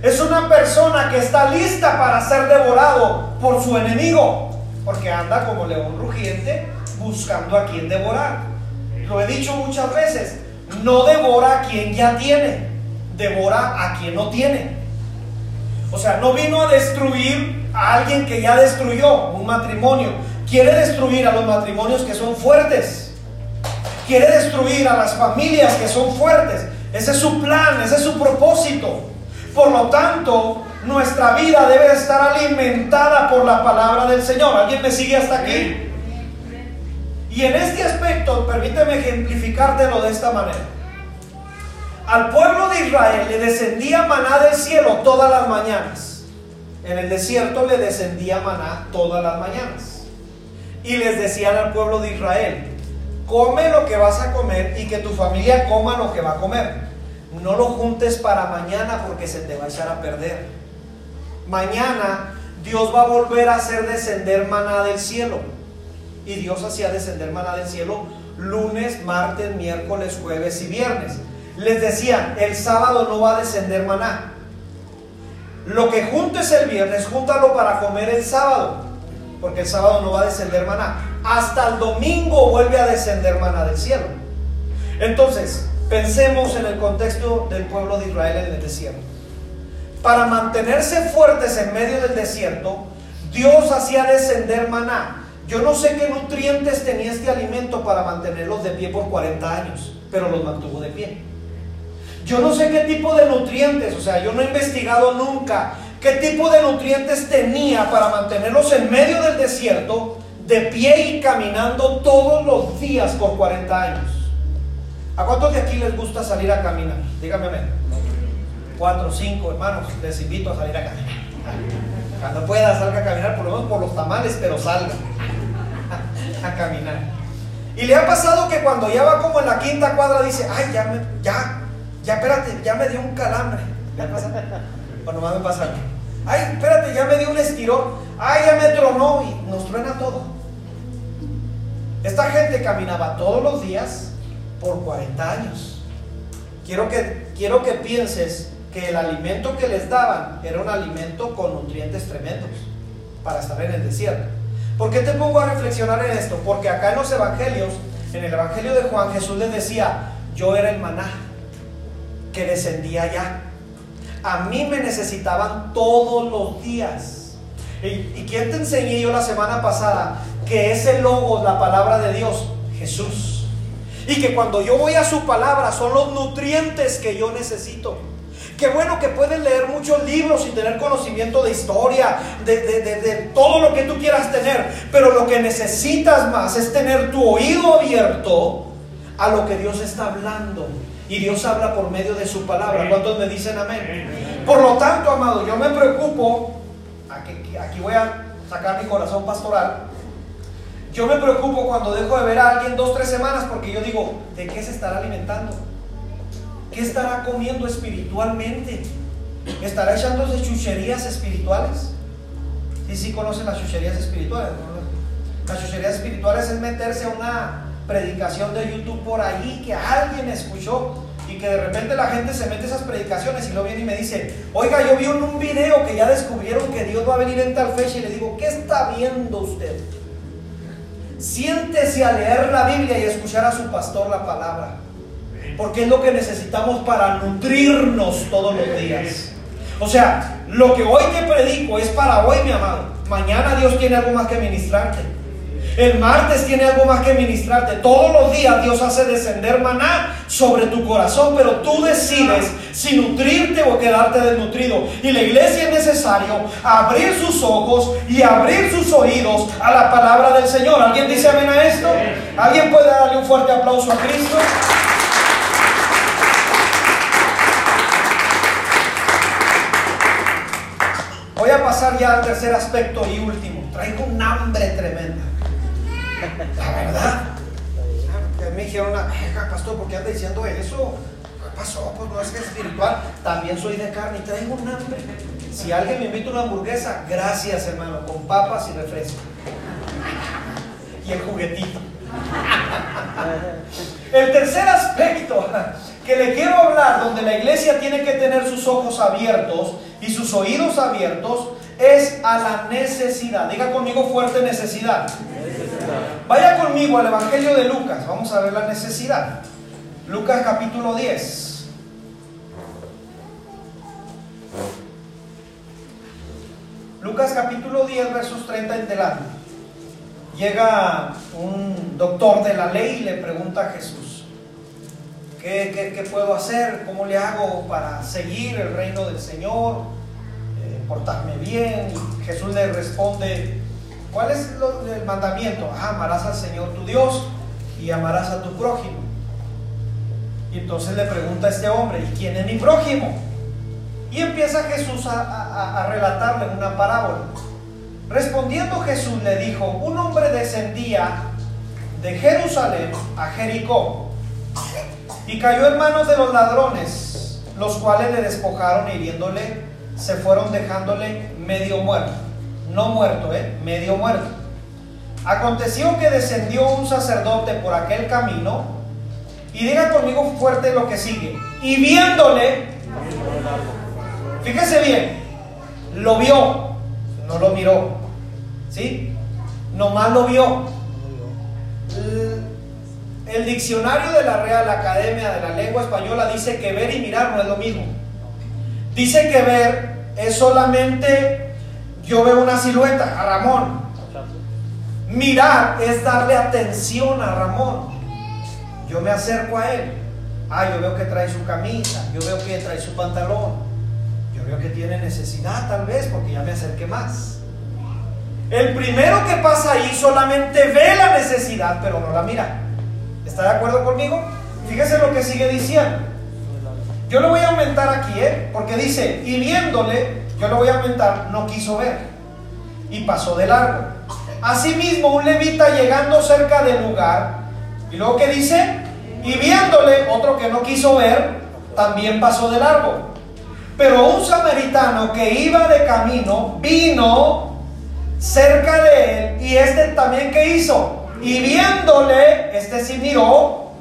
es una persona que está lista para ser devorado por su enemigo, porque anda como león rugiente buscando a quien devorar. Lo he dicho muchas veces, no devora a quien ya tiene, devora a quien no tiene. O sea, no vino a destruir a alguien que ya destruyó un matrimonio. Quiere destruir a los matrimonios que son fuertes. Quiere destruir a las familias que son fuertes. Ese es su plan, ese es su propósito. Por lo tanto, nuestra vida debe estar alimentada por la palabra del Señor. ¿Alguien me sigue hasta aquí? Y en este aspecto, permíteme ejemplificártelo de esta manera. Al pueblo de Israel le descendía maná del cielo todas las mañanas. En el desierto le descendía maná todas las mañanas. Y les decían al pueblo de Israel, come lo que vas a comer y que tu familia coma lo que va a comer. No lo juntes para mañana porque se te va a echar a perder. Mañana Dios va a volver a hacer descender maná del cielo. Y Dios hacía descender maná del cielo lunes, martes, miércoles, jueves y viernes. Les decían, el sábado no va a descender maná. Lo que juntes el viernes, júntalo para comer el sábado, porque el sábado no va a descender maná. Hasta el domingo vuelve a descender maná del cielo. Entonces, pensemos en el contexto del pueblo de Israel en el desierto. Para mantenerse fuertes en medio del desierto, Dios hacía descender maná. Yo no sé qué nutrientes tenía este alimento para mantenerlos de pie por 40 años, pero los mantuvo de pie. Yo no sé qué tipo de nutrientes, o sea, yo no he investigado nunca qué tipo de nutrientes tenía para mantenerlos en medio del desierto, de pie y caminando todos los días por 40 años. ¿A cuántos de aquí les gusta salir a caminar? Dígame Cuatro, cinco hermanos, les invito a salir a caminar. Cuando pueda, salga a caminar, por lo menos por los tamales, pero salga (laughs) a caminar. Y le ha pasado que cuando ya va como en la quinta cuadra dice, ay, ya, me, ya, ya, espérate, ya me dio un calambre. ¿Le pasa? Cuando más me pasa. Ay, espérate, ya me dio un estirón. Ay, ya me tronó y nos truena todo. Esta gente caminaba todos los días por 40 años. Quiero que, quiero que pienses que el alimento que les daban era un alimento con nutrientes tremendos para estar en el desierto. ¿Por qué te pongo a reflexionar en esto? Porque acá en los evangelios, en el evangelio de Juan, Jesús les decía, yo era el maná que descendía allá. A mí me necesitaban todos los días. ¿Y, ¿Y quién te enseñé yo la semana pasada? Que ese logo, la palabra de Dios, Jesús. Y que cuando yo voy a su palabra son los nutrientes que yo necesito. Qué bueno que puedes leer muchos libros y tener conocimiento de historia, de, todo lo que tú quieras tener. Pero lo que necesitas más es tener tu oído abierto a lo que Dios está hablando. Y Dios habla por medio de su palabra. ¿Cuántos me dicen amén? Por lo tanto, amado, yo me preocupo, aquí, aquí voy a sacar mi corazón pastoral. Yo me preocupo cuando dejo de ver a alguien dos, tres semanas porque yo digo, ¿de qué se estará alimentando? ¿Qué estará comiendo espiritualmente? ¿Estará echándose chucherías espirituales? Sí, sí conocen las chucherías espirituales. Las chucherías espirituales es meterse a una predicación de YouTube por ahí que alguien escuchó y que de repente la gente se mete esas predicaciones y lo viene y me dice, oiga, yo vi un video que ya descubrieron que Dios va a venir en tal fecha y le digo, ¿qué está viendo usted? Siéntese a leer la Biblia y escuchar a su pastor la palabra. Porque es lo que necesitamos para nutrirnos todos los días. O sea, lo que hoy te predico es para hoy, mi amado. Mañana Dios tiene algo más que ministrarte. El martes tiene algo más que ministrarte. Todos los días Dios hace descender maná sobre tu corazón, pero tú decides si nutrirte o quedarte desnutrido. Y la iglesia es necesario abrir sus ojos y abrir sus oídos a la palabra del Señor. ¿Alguien dice amén a esto? ¿Alguien puede darle un fuerte aplauso a Cristo? Voy a pasar ya al tercer aspecto y último. Traigo un hambre tremenda. La verdad. Me dijeron, pastor, ¿por qué anda diciendo eso? ¿Qué pasó? Pues no es que es espiritual. También soy de carne y traigo un hambre. Si alguien me invita una hamburguesa, gracias hermano, con papas y refresco. Y el juguetito. El tercer aspecto que le quiero hablar, donde la iglesia tiene que tener sus ojos abiertos y sus oídos abiertos, es a la necesidad. Diga conmigo fuerte necesidad. Vaya conmigo al Evangelio de Lucas. Vamos a ver la necesidad. Lucas capítulo 10. Lucas capítulo 10, versos 30 en delante. Llega un doctor de la ley y le pregunta a Jesús, ¿qué, puedo hacer? ¿Cómo le hago para seguir el reino del Señor? Eh, portarme bien. Jesús le responde, ¿cuál es el mandamiento? Ah, amarás al Señor tu Dios y amarás a tu prójimo. Y entonces le pregunta a este hombre, ¿y quién es mi prójimo? Y empieza Jesús a, a relatarle una parábola. Respondiendo Jesús le dijo, un hombre descendía de Jerusalén a Jericó y cayó en manos de los ladrones, los cuales le despojaron hiriéndole, se fueron dejándole medio muerto. No muerto, ¿eh? Medio muerto. Aconteció que descendió un sacerdote por aquel camino y diga conmigo fuerte lo que sigue. Y viéndole, fíjese bien, lo vio, no lo miró. ¿Sí? Nomás lo vio. El, diccionario de la Real Academia de la Lengua Española dice que ver y mirar no es lo mismo. Dice que ver es solamente yo veo una silueta, a Ramón. Mirar es darle atención a Ramón. Yo me acerco a él. Ah, yo veo que trae su camisa, yo veo que trae su pantalón. Yo veo que tiene necesidad tal vez porque ya me acerqué más. El primero que pasa ahí solamente ve la necesidad, pero no la mira. ¿Está de acuerdo conmigo? Fíjese lo que sigue diciendo. Yo lo voy a aumentar aquí, ¿eh? Porque dice, y viéndole, yo lo voy a aumentar, no quiso ver. Y pasó de largo. Asimismo, un levita llegando cerca del lugar, y luego que dice, y viéndole, otro que no quiso ver, también pasó de largo. Pero un samaritano que iba de camino, vino cerca de él y este también que hizo. Y viéndole, este sí miró,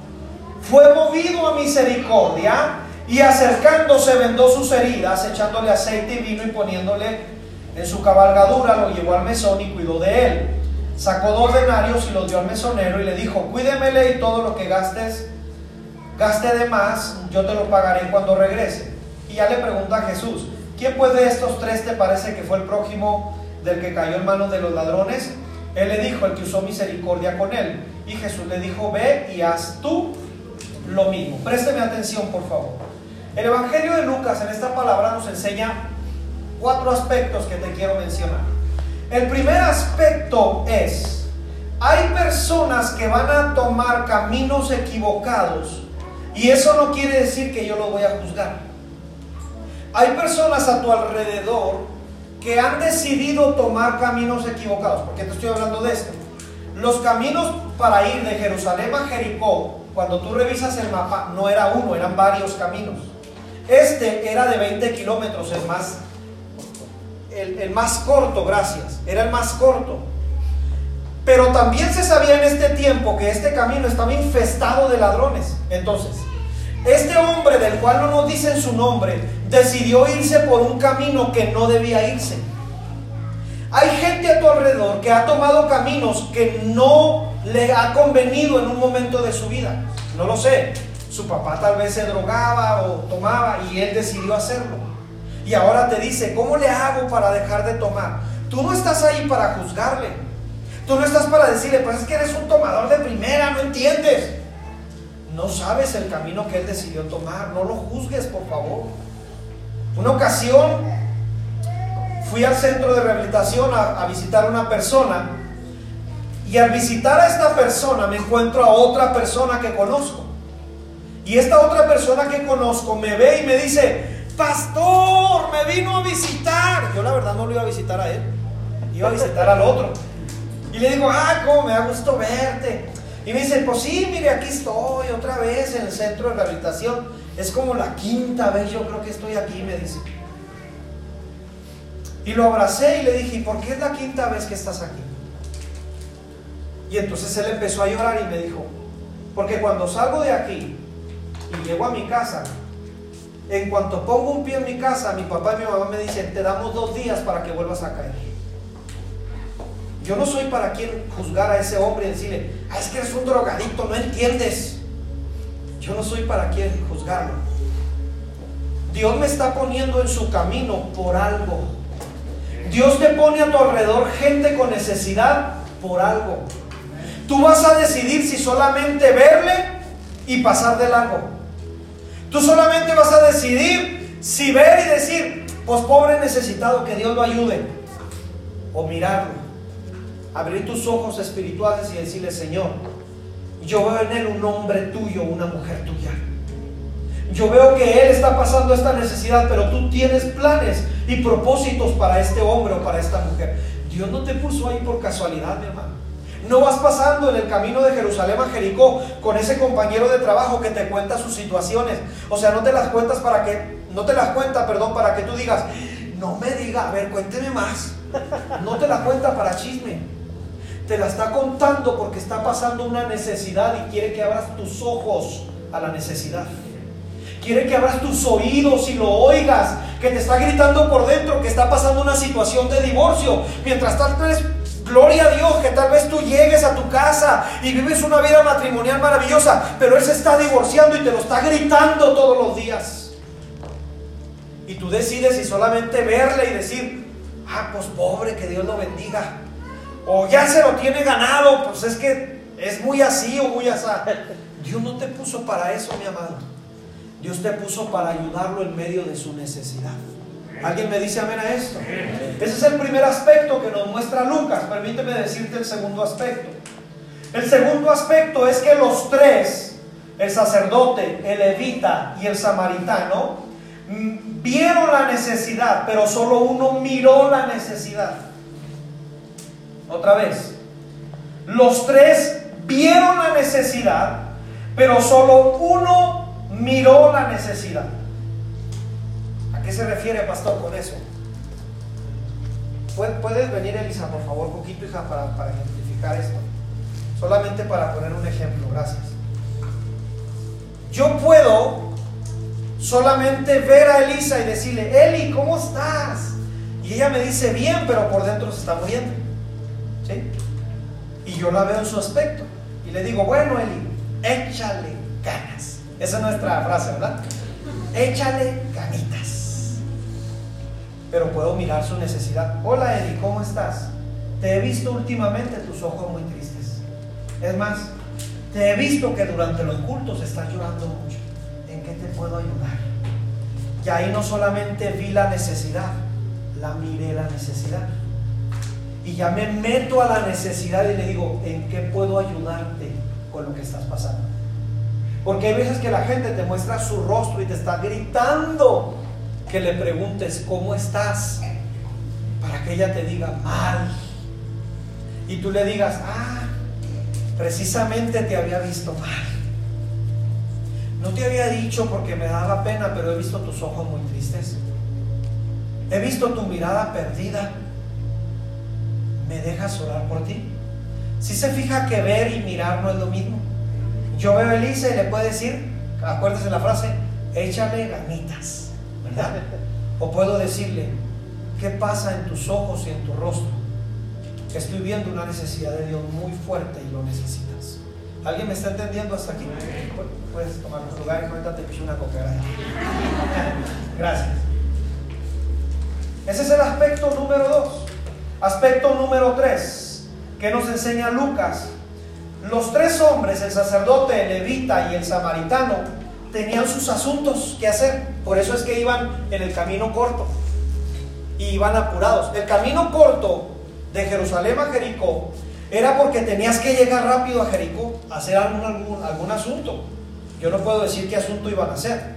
fue movido a misericordia y acercándose vendó sus heridas, echándole aceite y vino y poniéndole en su cabalgadura, lo llevó al mesón y cuidó de él. Sacó dos denarios y los dio al mesonero y le dijo, cuídemele y todo lo que gastes, gaste de más, yo te lo pagaré cuando regrese. Y ya le pregunta a Jesús, ¿quién pues de estos tres te parece que fue el prójimo del que cayó en manos de los ladrones, él le dijo, el que usó misericordia con él. Y Jesús le dijo, ve y haz tú lo mismo. Présteme atención, por favor. El Evangelio de Lucas en esta palabra nos enseña cuatro aspectos que te quiero mencionar. El primer aspecto es, hay personas que van a tomar caminos equivocados y eso no quiere decir que yo lo voy a juzgar. Hay personas a tu alrededor que han decidido tomar caminos equivocados. ¿Por qué te estoy hablando de esto? Los caminos para ir de Jerusalén a Jericó, cuando tú revisas el mapa, no era uno, eran varios caminos. Este era de 20 kilómetros, el más, el, el más corto, gracias, era el más corto. Pero también se sabía en este tiempo que este camino estaba infestado de ladrones. Entonces, este hombre del cual no nos dicen su nombre, decidió irse por un camino que no debía irse. Hay gente a tu alrededor que ha tomado caminos que no le ha convenido en un momento de su vida. No lo sé. Su papá tal vez se drogaba o tomaba y él decidió hacerlo. Y ahora te dice, ¿cómo le hago para dejar de tomar? Tú no estás ahí para juzgarle. Tú no estás para decirle, pues es que eres un tomador de primera, no entiendes. No sabes el camino que él decidió tomar. No lo juzgues, por favor. Una ocasión fui al centro de rehabilitación a, visitar a una persona y al visitar a esta persona me encuentro a otra persona que conozco. Y esta otra persona que conozco me ve y me dice, pastor, me vino a visitar. Yo la verdad no lo iba a visitar a él, iba a visitar al otro. Y le digo, ah, cómo me da gusto verte. Y me dice, pues sí, mire, aquí estoy otra vez en el centro de rehabilitación. Es como la quinta vez yo creo que estoy aquí, me dice. Y lo abracé y le dije, ¿por qué es la quinta vez que estás aquí? Y entonces él empezó a llorar y me dijo, porque cuando salgo de aquí y llego a mi casa, en cuanto pongo un pie en mi casa, mi papá y mi mamá me dicen, te damos dos días para que vuelvas a caer. Yo no soy para quien juzgar a ese hombre y decirle, ah, es que eres un drogadicto, no entiendes. Yo no soy para quien juzgarlo. Dios me está poniendo en su camino por algo. Dios te pone a tu alrededor gente con necesidad por algo. Tú vas a decidir si solamente verle y pasar de largo. Tú solamente vas a decidir si ver y decir, pues pobre necesitado, que Dios lo ayude. O mirarlo. Abrir tus ojos espirituales y decirle, Señor, yo veo en él un hombre tuyo, una mujer tuya. Yo veo que él está pasando esta necesidad, pero tú tienes planes y propósitos para este hombre o para esta mujer. Dios no te puso ahí por casualidad, mi hermano. No vas pasando en el camino de Jerusalén a Jericó con ese compañero de trabajo que te cuenta sus situaciones. O sea, no te las cuentas para que, no te las cuenta, perdón, para que tú digas, no me diga, a ver, cuénteme más. No te la cuenta para chisme. Te la está contando porque está pasando una necesidad y quiere que abras tus ojos a la necesidad. Quiere que abras tus oídos y lo oigas, que te está gritando por dentro que está pasando una situación de divorcio. Mientras tanto eres Gloria a Dios que tal vez tú llegues a tu casa y vives una vida matrimonial maravillosa, pero Él se está divorciando y te lo está gritando todos los días. Y tú decides si solamente verle y decir, ah, pues pobre, que Dios lo bendiga. O ya se lo tiene ganado, pues es que es muy así o muy así. Dios no te puso para eso, mi amado. Dios te puso para ayudarlo en medio de su necesidad. ¿Alguien me dice amén a esto? Ese es el primer aspecto que nos muestra Lucas. Permíteme decirte el segundo aspecto. El segundo aspecto es que los tres, el sacerdote, el levita y el samaritano, mm, vieron la necesidad, pero solo uno miró la necesidad. Otra vez, los tres vieron la necesidad, pero solo uno miró la necesidad qué se refiere, pastor, con eso? ¿Puedes venir, Elisa, por favor, poquito, hija, para, para identificar esto? Solamente para poner un ejemplo, gracias. Yo puedo solamente ver a Elisa y decirle, Eli, ¿cómo estás? Y ella me dice, bien, pero por dentro se está muriendo. ¿Sí? Y yo la veo en su aspecto. Y le digo, bueno, Eli, échale ganas. Esa es nuestra frase, ¿verdad? Échale ganitas pero puedo mirar su necesidad. Hola Eddie, ¿cómo estás? Te he visto últimamente tus ojos muy tristes. Es más, te he visto que durante los cultos estás llorando mucho. ¿En qué te puedo ayudar? Y ahí no solamente vi la necesidad, la miré la necesidad. Y ya me meto a la necesidad y le digo, ¿en qué puedo ayudarte con lo que estás pasando? Porque hay veces que la gente te muestra su rostro y te está gritando que le preguntes cómo estás para que ella te diga mal. Y tú le digas, ah, precisamente te había visto mal. No te había dicho porque me daba pena, pero he visto tus ojos muy tristes. He visto tu mirada perdida. ¿Me dejas orar por ti? Si se fija que ver y mirar no es lo mismo. Yo veo a Elisa y le puedo decir, acuérdese la frase, échale ganitas. O puedo decirle, ¿qué pasa en tus ojos y en tu rostro? Estoy viendo una necesidad de Dios muy fuerte y lo necesitas. ¿Alguien me está entendiendo hasta aquí? Puedes tomar tu lugar y ahorita te picho una coca. (laughs) Gracias. Ese es el aspecto número dos. Aspecto número tres, que nos enseña Lucas. Los tres hombres, el sacerdote, el levita y el samaritano, tenían sus asuntos que hacer. Por eso es que iban en el camino corto. Y iban apurados. El camino corto de Jerusalén a Jericó era porque tenías que llegar rápido a Jericó a hacer algún, algún, algún asunto. Yo no puedo decir qué asunto iban a hacer.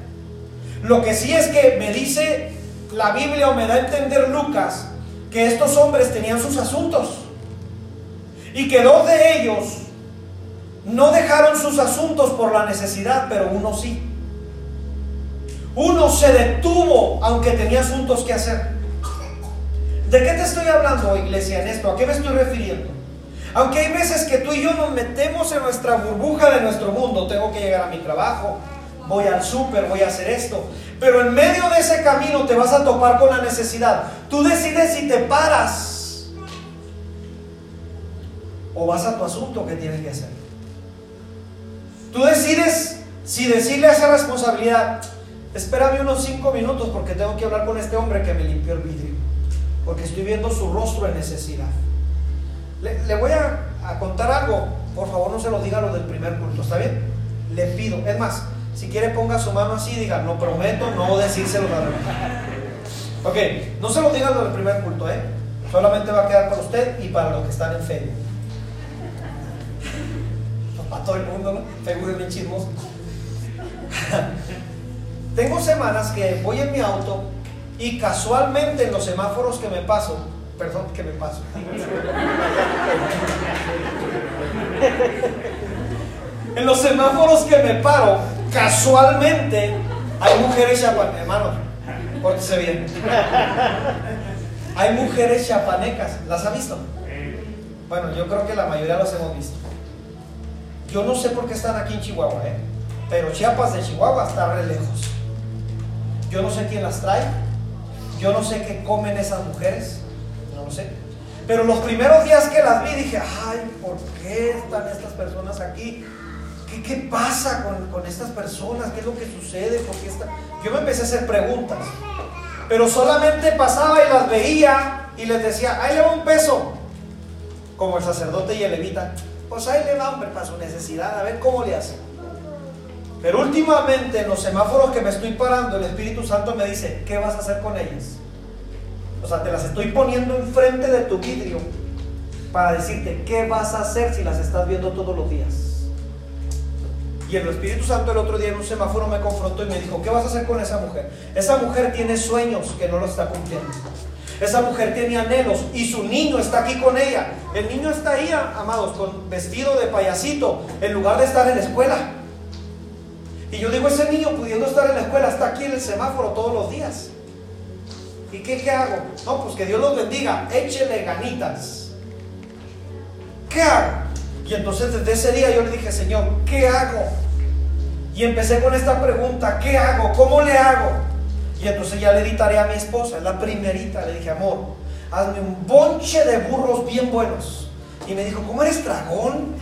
Lo que sí es que me dice la Biblia o me da a entender Lucas que estos hombres tenían sus asuntos y que dos de ellos no dejaron sus asuntos por la necesidad, pero uno sí. Uno se detuvo aunque tenía asuntos que hacer. ¿De qué te estoy hablando, iglesia, en esto? ¿A qué me estoy refiriendo? Aunque hay veces que tú y yo nos metemos en nuestra burbuja de nuestro mundo, tengo que llegar a mi trabajo, voy al súper, voy a hacer esto, pero en medio de ese camino te vas a topar con la necesidad. Tú decides si te paras o vas a tu asunto que tienes que hacer. Tú decides si decirle esa responsabilidad, espérame unos cinco minutos porque tengo que hablar con este hombre que me limpió el vidrio, porque estoy viendo su rostro en necesidad. Le, voy a, a, contar algo, por favor no se lo diga lo del primer culto, ¿está bien? Le pido, es más, si quiere ponga su mano así y diga, no prometo no decírselo a la Ok, no se lo diga lo del primer culto, ¿eh? Solamente va a quedar para usted y para los que están en fe. Para todo el mundo, ¿no? Facebook es bien chismoso. (laughs) Tengo semanas que voy en mi auto y casualmente en los semáforos que me paso, perdón, que me paso. (laughs) en los semáforos que me paro, casualmente hay mujeres chapanecas, hermano, pórtese bien. Hay mujeres chapanecas, ¿las ha visto? Bueno, yo creo que la mayoría los hemos visto. Yo no sé por qué están aquí en Chihuahua, ¿eh? pero Chiapas de Chihuahua está re lejos. Yo no sé quién las trae, yo no sé qué comen esas mujeres, no lo sé. Pero los primeros días que las vi dije, ay, ¿por qué están estas personas aquí? ¿Qué, pasa con, estas personas? ¿Qué es lo que sucede? ¿Por está? Yo me empecé a hacer preguntas, pero solamente pasaba y las veía y les decía, ahí le va un peso, como el sacerdote y el levita. Pues ahí le va, hombre, para su necesidad, a ver cómo le hace. Pero últimamente en los semáforos que me estoy parando, el Espíritu Santo me dice, ¿qué vas a hacer con ellas? O sea, te las estoy poniendo enfrente de tu vidrio para decirte, ¿qué vas a hacer si las estás viendo todos los días? Y el Espíritu Santo el otro día en un semáforo me confrontó y me dijo, ¿qué vas a hacer con esa mujer? Esa mujer tiene sueños que no los está cumpliendo. Esa mujer tiene anhelos y su niño está aquí con ella. El niño está ahí, amados, con vestido de payasito, en lugar de estar en la escuela. Y yo digo, ese niño pudiendo estar en la escuela está aquí en el semáforo todos los días. ¿Y qué, qué hago? No, pues que Dios los bendiga, échele ganitas. ¿Qué hago? Y entonces desde ese día yo le dije, Señor, ¿qué hago? Y empecé con esta pregunta, ¿qué hago? ¿Cómo le hago? Y entonces ya le editaré a mi esposa, la primerita, le dije, amor, hazme un bonche de burros bien buenos. Y me dijo, ¿cómo eres dragón?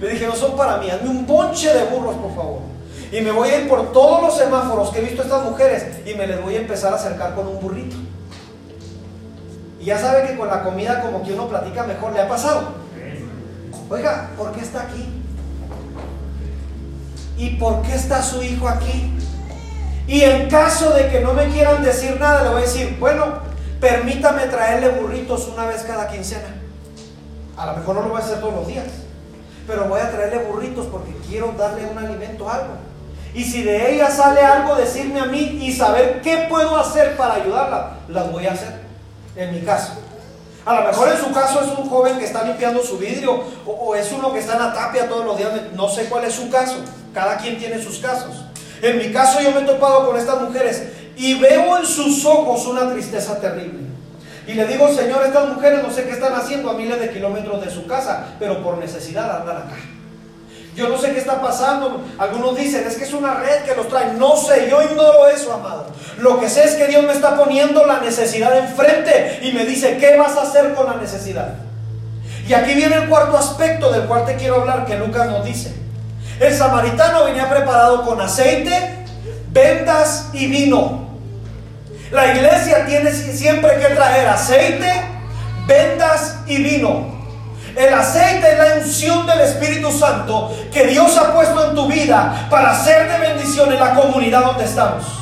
Le dije, no son para mí, hazme un bonche de burros, por favor. Y me voy a ir por todos los semáforos que he visto a estas mujeres y me les voy a empezar a acercar con un burrito. Y ya sabe que con la comida como que uno platica mejor, ¿le ha pasado? Oiga, ¿por qué está aquí? ¿Y por qué está su hijo aquí? Y en caso de que no me quieran decir nada, le voy a decir, bueno, permítame traerle burritos una vez cada quincena. A lo mejor no lo voy a hacer todos los días, pero voy a traerle burritos porque quiero darle un alimento, algo. Y si de ella sale algo, decirme a mí y saber qué puedo hacer para ayudarla, las voy a hacer, en mi caso. A lo mejor en su caso es un joven que está limpiando su vidrio o, es uno que está en la tapia todos los días. No sé cuál es su caso. Cada quien tiene sus casos. En mi caso yo me he topado con estas mujeres y veo en sus ojos una tristeza terrible. Y le digo, Señor, estas mujeres no sé qué están haciendo a miles de kilómetros de su casa, pero por necesidad andan acá. Yo no sé qué está pasando. Algunos dicen, es que es una red que los trae. No sé, yo ignoro eso, amado. Lo que sé es que Dios me está poniendo la necesidad enfrente y me dice, ¿qué vas a hacer con la necesidad? Y aquí viene el cuarto aspecto del cual te quiero hablar que Lucas nos dice. El samaritano venía preparado con aceite, vendas y vino. La iglesia tiene siempre que traer aceite, vendas y vino. El aceite es la unción del Espíritu Santo que Dios ha puesto en tu vida para ser de bendición en la comunidad donde estamos.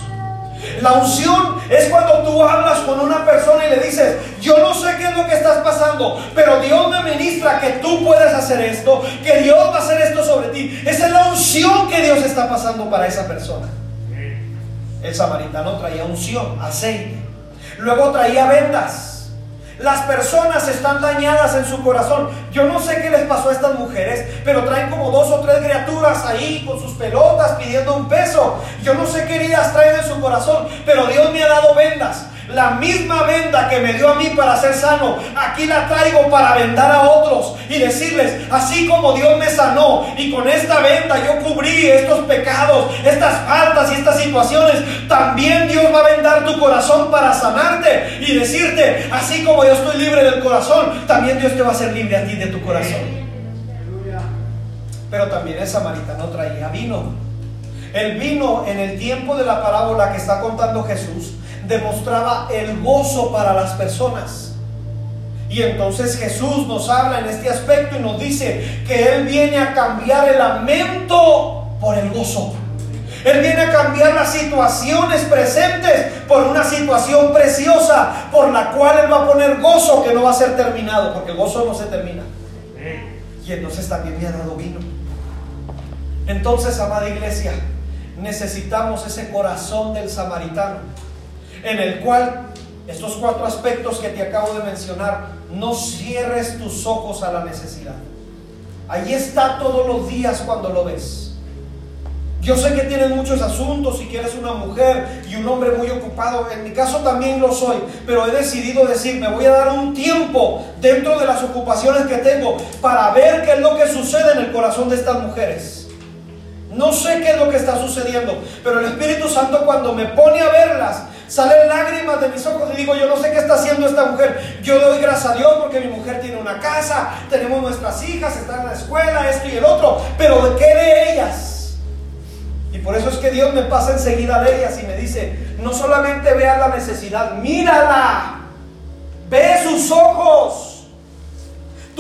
La unción es cuando tú hablas con una persona y le dices, yo no sé qué es lo que estás pasando, pero Dios me ministra que tú puedes hacer esto, que Dios va a hacer esto sobre ti. Esa es la unción que Dios está pasando para esa persona. El samaritano traía unción, aceite. Luego traía vendas. Las personas están dañadas en su corazón. Yo no sé qué les pasó a estas mujeres, pero traen como dos o tres criaturas ahí con sus pelotas pidiendo un peso. Yo no sé qué heridas traen en su corazón, pero Dios me ha dado vendas. La misma venda que me dio a mí para ser sano, aquí la traigo para vendar a otros y decirles, así como Dios me sanó y con esta venda yo cubrí estos pecados, estas faltas y estas situaciones, también Dios va a vendar tu corazón para sanarte y decirte, así como yo estoy libre del corazón, también Dios te va a hacer libre a ti de tu corazón. Pero también el samaritano traía vino. El vino en el tiempo de la parábola que está contando Jesús demostraba el gozo para las personas. Y entonces Jesús nos habla en este aspecto y nos dice que Él viene a cambiar el lamento por el gozo. Él viene a cambiar las situaciones presentes por una situación preciosa por la cual Él va a poner gozo que no va a ser terminado, porque el gozo no se termina. Y entonces también me ha dado vino. Entonces, amada iglesia, necesitamos ese corazón del samaritano en el cual estos cuatro aspectos que te acabo de mencionar, no cierres tus ojos a la necesidad. Ahí está todos los días cuando lo ves. Yo sé que tienes muchos asuntos y que eres una mujer y un hombre muy ocupado. En mi caso también lo soy, pero he decidido decir, me voy a dar un tiempo dentro de las ocupaciones que tengo para ver qué es lo que sucede en el corazón de estas mujeres. No sé qué es lo que está sucediendo, pero el Espíritu Santo cuando me pone a verlas, Salen lágrimas de mis ojos y digo, yo no sé qué está haciendo esta mujer. Yo doy gracias a Dios porque mi mujer tiene una casa, tenemos nuestras hijas, están en la escuela, esto y el otro. Pero ¿de qué de ellas? Y por eso es que Dios me pasa enseguida de ellas y me dice, no solamente vea la necesidad, mírala. Ve sus ojos.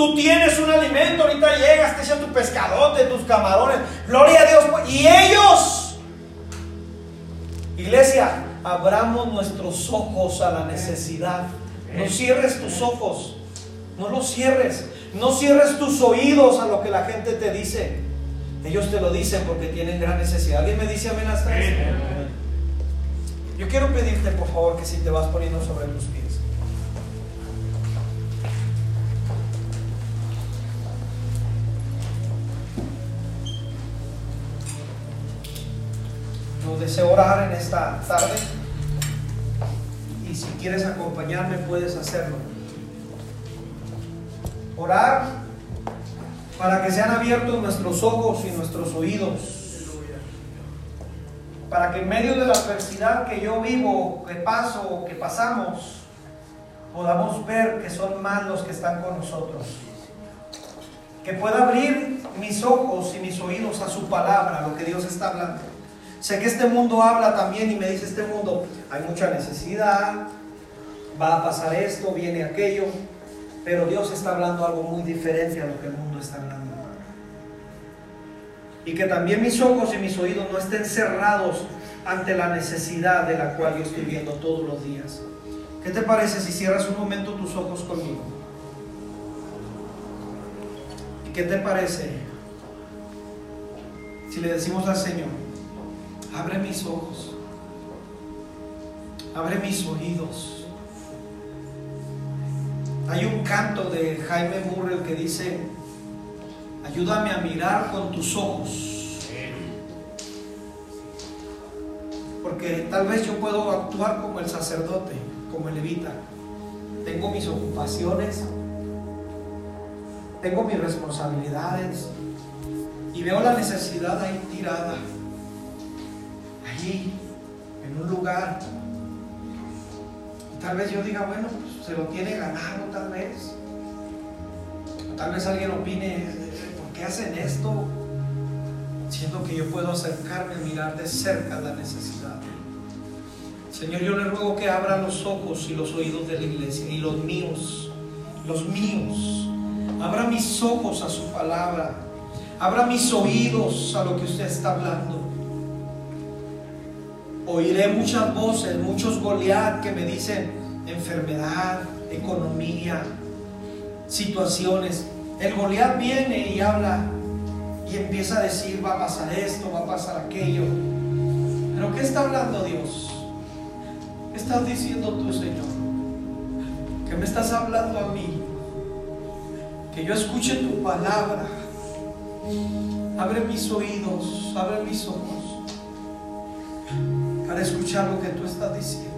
Tú tienes un alimento, ahorita llegas, te echan tu pescadote, tus camarones. Gloria a Dios. Y ellos, iglesia, abramos nuestros ojos a la necesidad. No cierres tus ojos, no los cierres, no cierres tus oídos a lo que la gente te dice. Ellos te lo dicen porque tienen gran necesidad. ¿Alguien me dice amén hasta Yo quiero pedirte por favor que si te vas poniendo sobre tus pies. Deseo orar en esta tarde y si quieres acompañarme puedes hacerlo. Orar para que sean abiertos nuestros ojos y nuestros oídos. Para que en medio de la adversidad que yo vivo, que paso, que pasamos, podamos ver que son más los que están con nosotros. Que pueda abrir mis ojos y mis oídos a su palabra, lo que Dios está hablando Sé que este mundo habla también y me dice este mundo, hay mucha necesidad, va a pasar esto, viene aquello, pero Dios está hablando algo muy diferente a lo que el mundo está hablando. Y que también mis ojos y mis oídos no estén cerrados ante la necesidad de la cual yo estoy viendo todos los días. ¿Qué te parece si cierras un momento tus ojos conmigo? ¿Y qué te parece si le decimos al Señor, Abre mis ojos. Abre mis oídos. Hay un canto de Jaime Murrell que dice, ayúdame a mirar con tus ojos. Porque tal vez yo puedo actuar como el sacerdote, como el levita. Tengo mis ocupaciones, tengo mis responsabilidades y veo la necesidad ahí tirada en un lugar. tal vez yo diga, bueno, pues, se lo tiene ganado, tal vez. tal vez alguien opine, ¿por qué hacen esto? Siendo que yo puedo acercarme a mirar de cerca la necesidad. Señor, yo le ruego que abra los ojos y los oídos de la iglesia y los míos, los míos. Abra mis ojos a su palabra. Abra mis oídos a lo que usted está hablando. Oiré muchas voces, muchos Goliat que me dicen enfermedad, economía, situaciones. El Goliat viene y habla y empieza a decir, va a pasar esto, va a pasar aquello. Pero ¿qué está hablando Dios? ¿Qué estás diciendo tú, Señor? Que me estás hablando a mí, que yo escuche tu palabra. Abre mis oídos, abre mis ojos para escuchar lo que tú estás diciendo.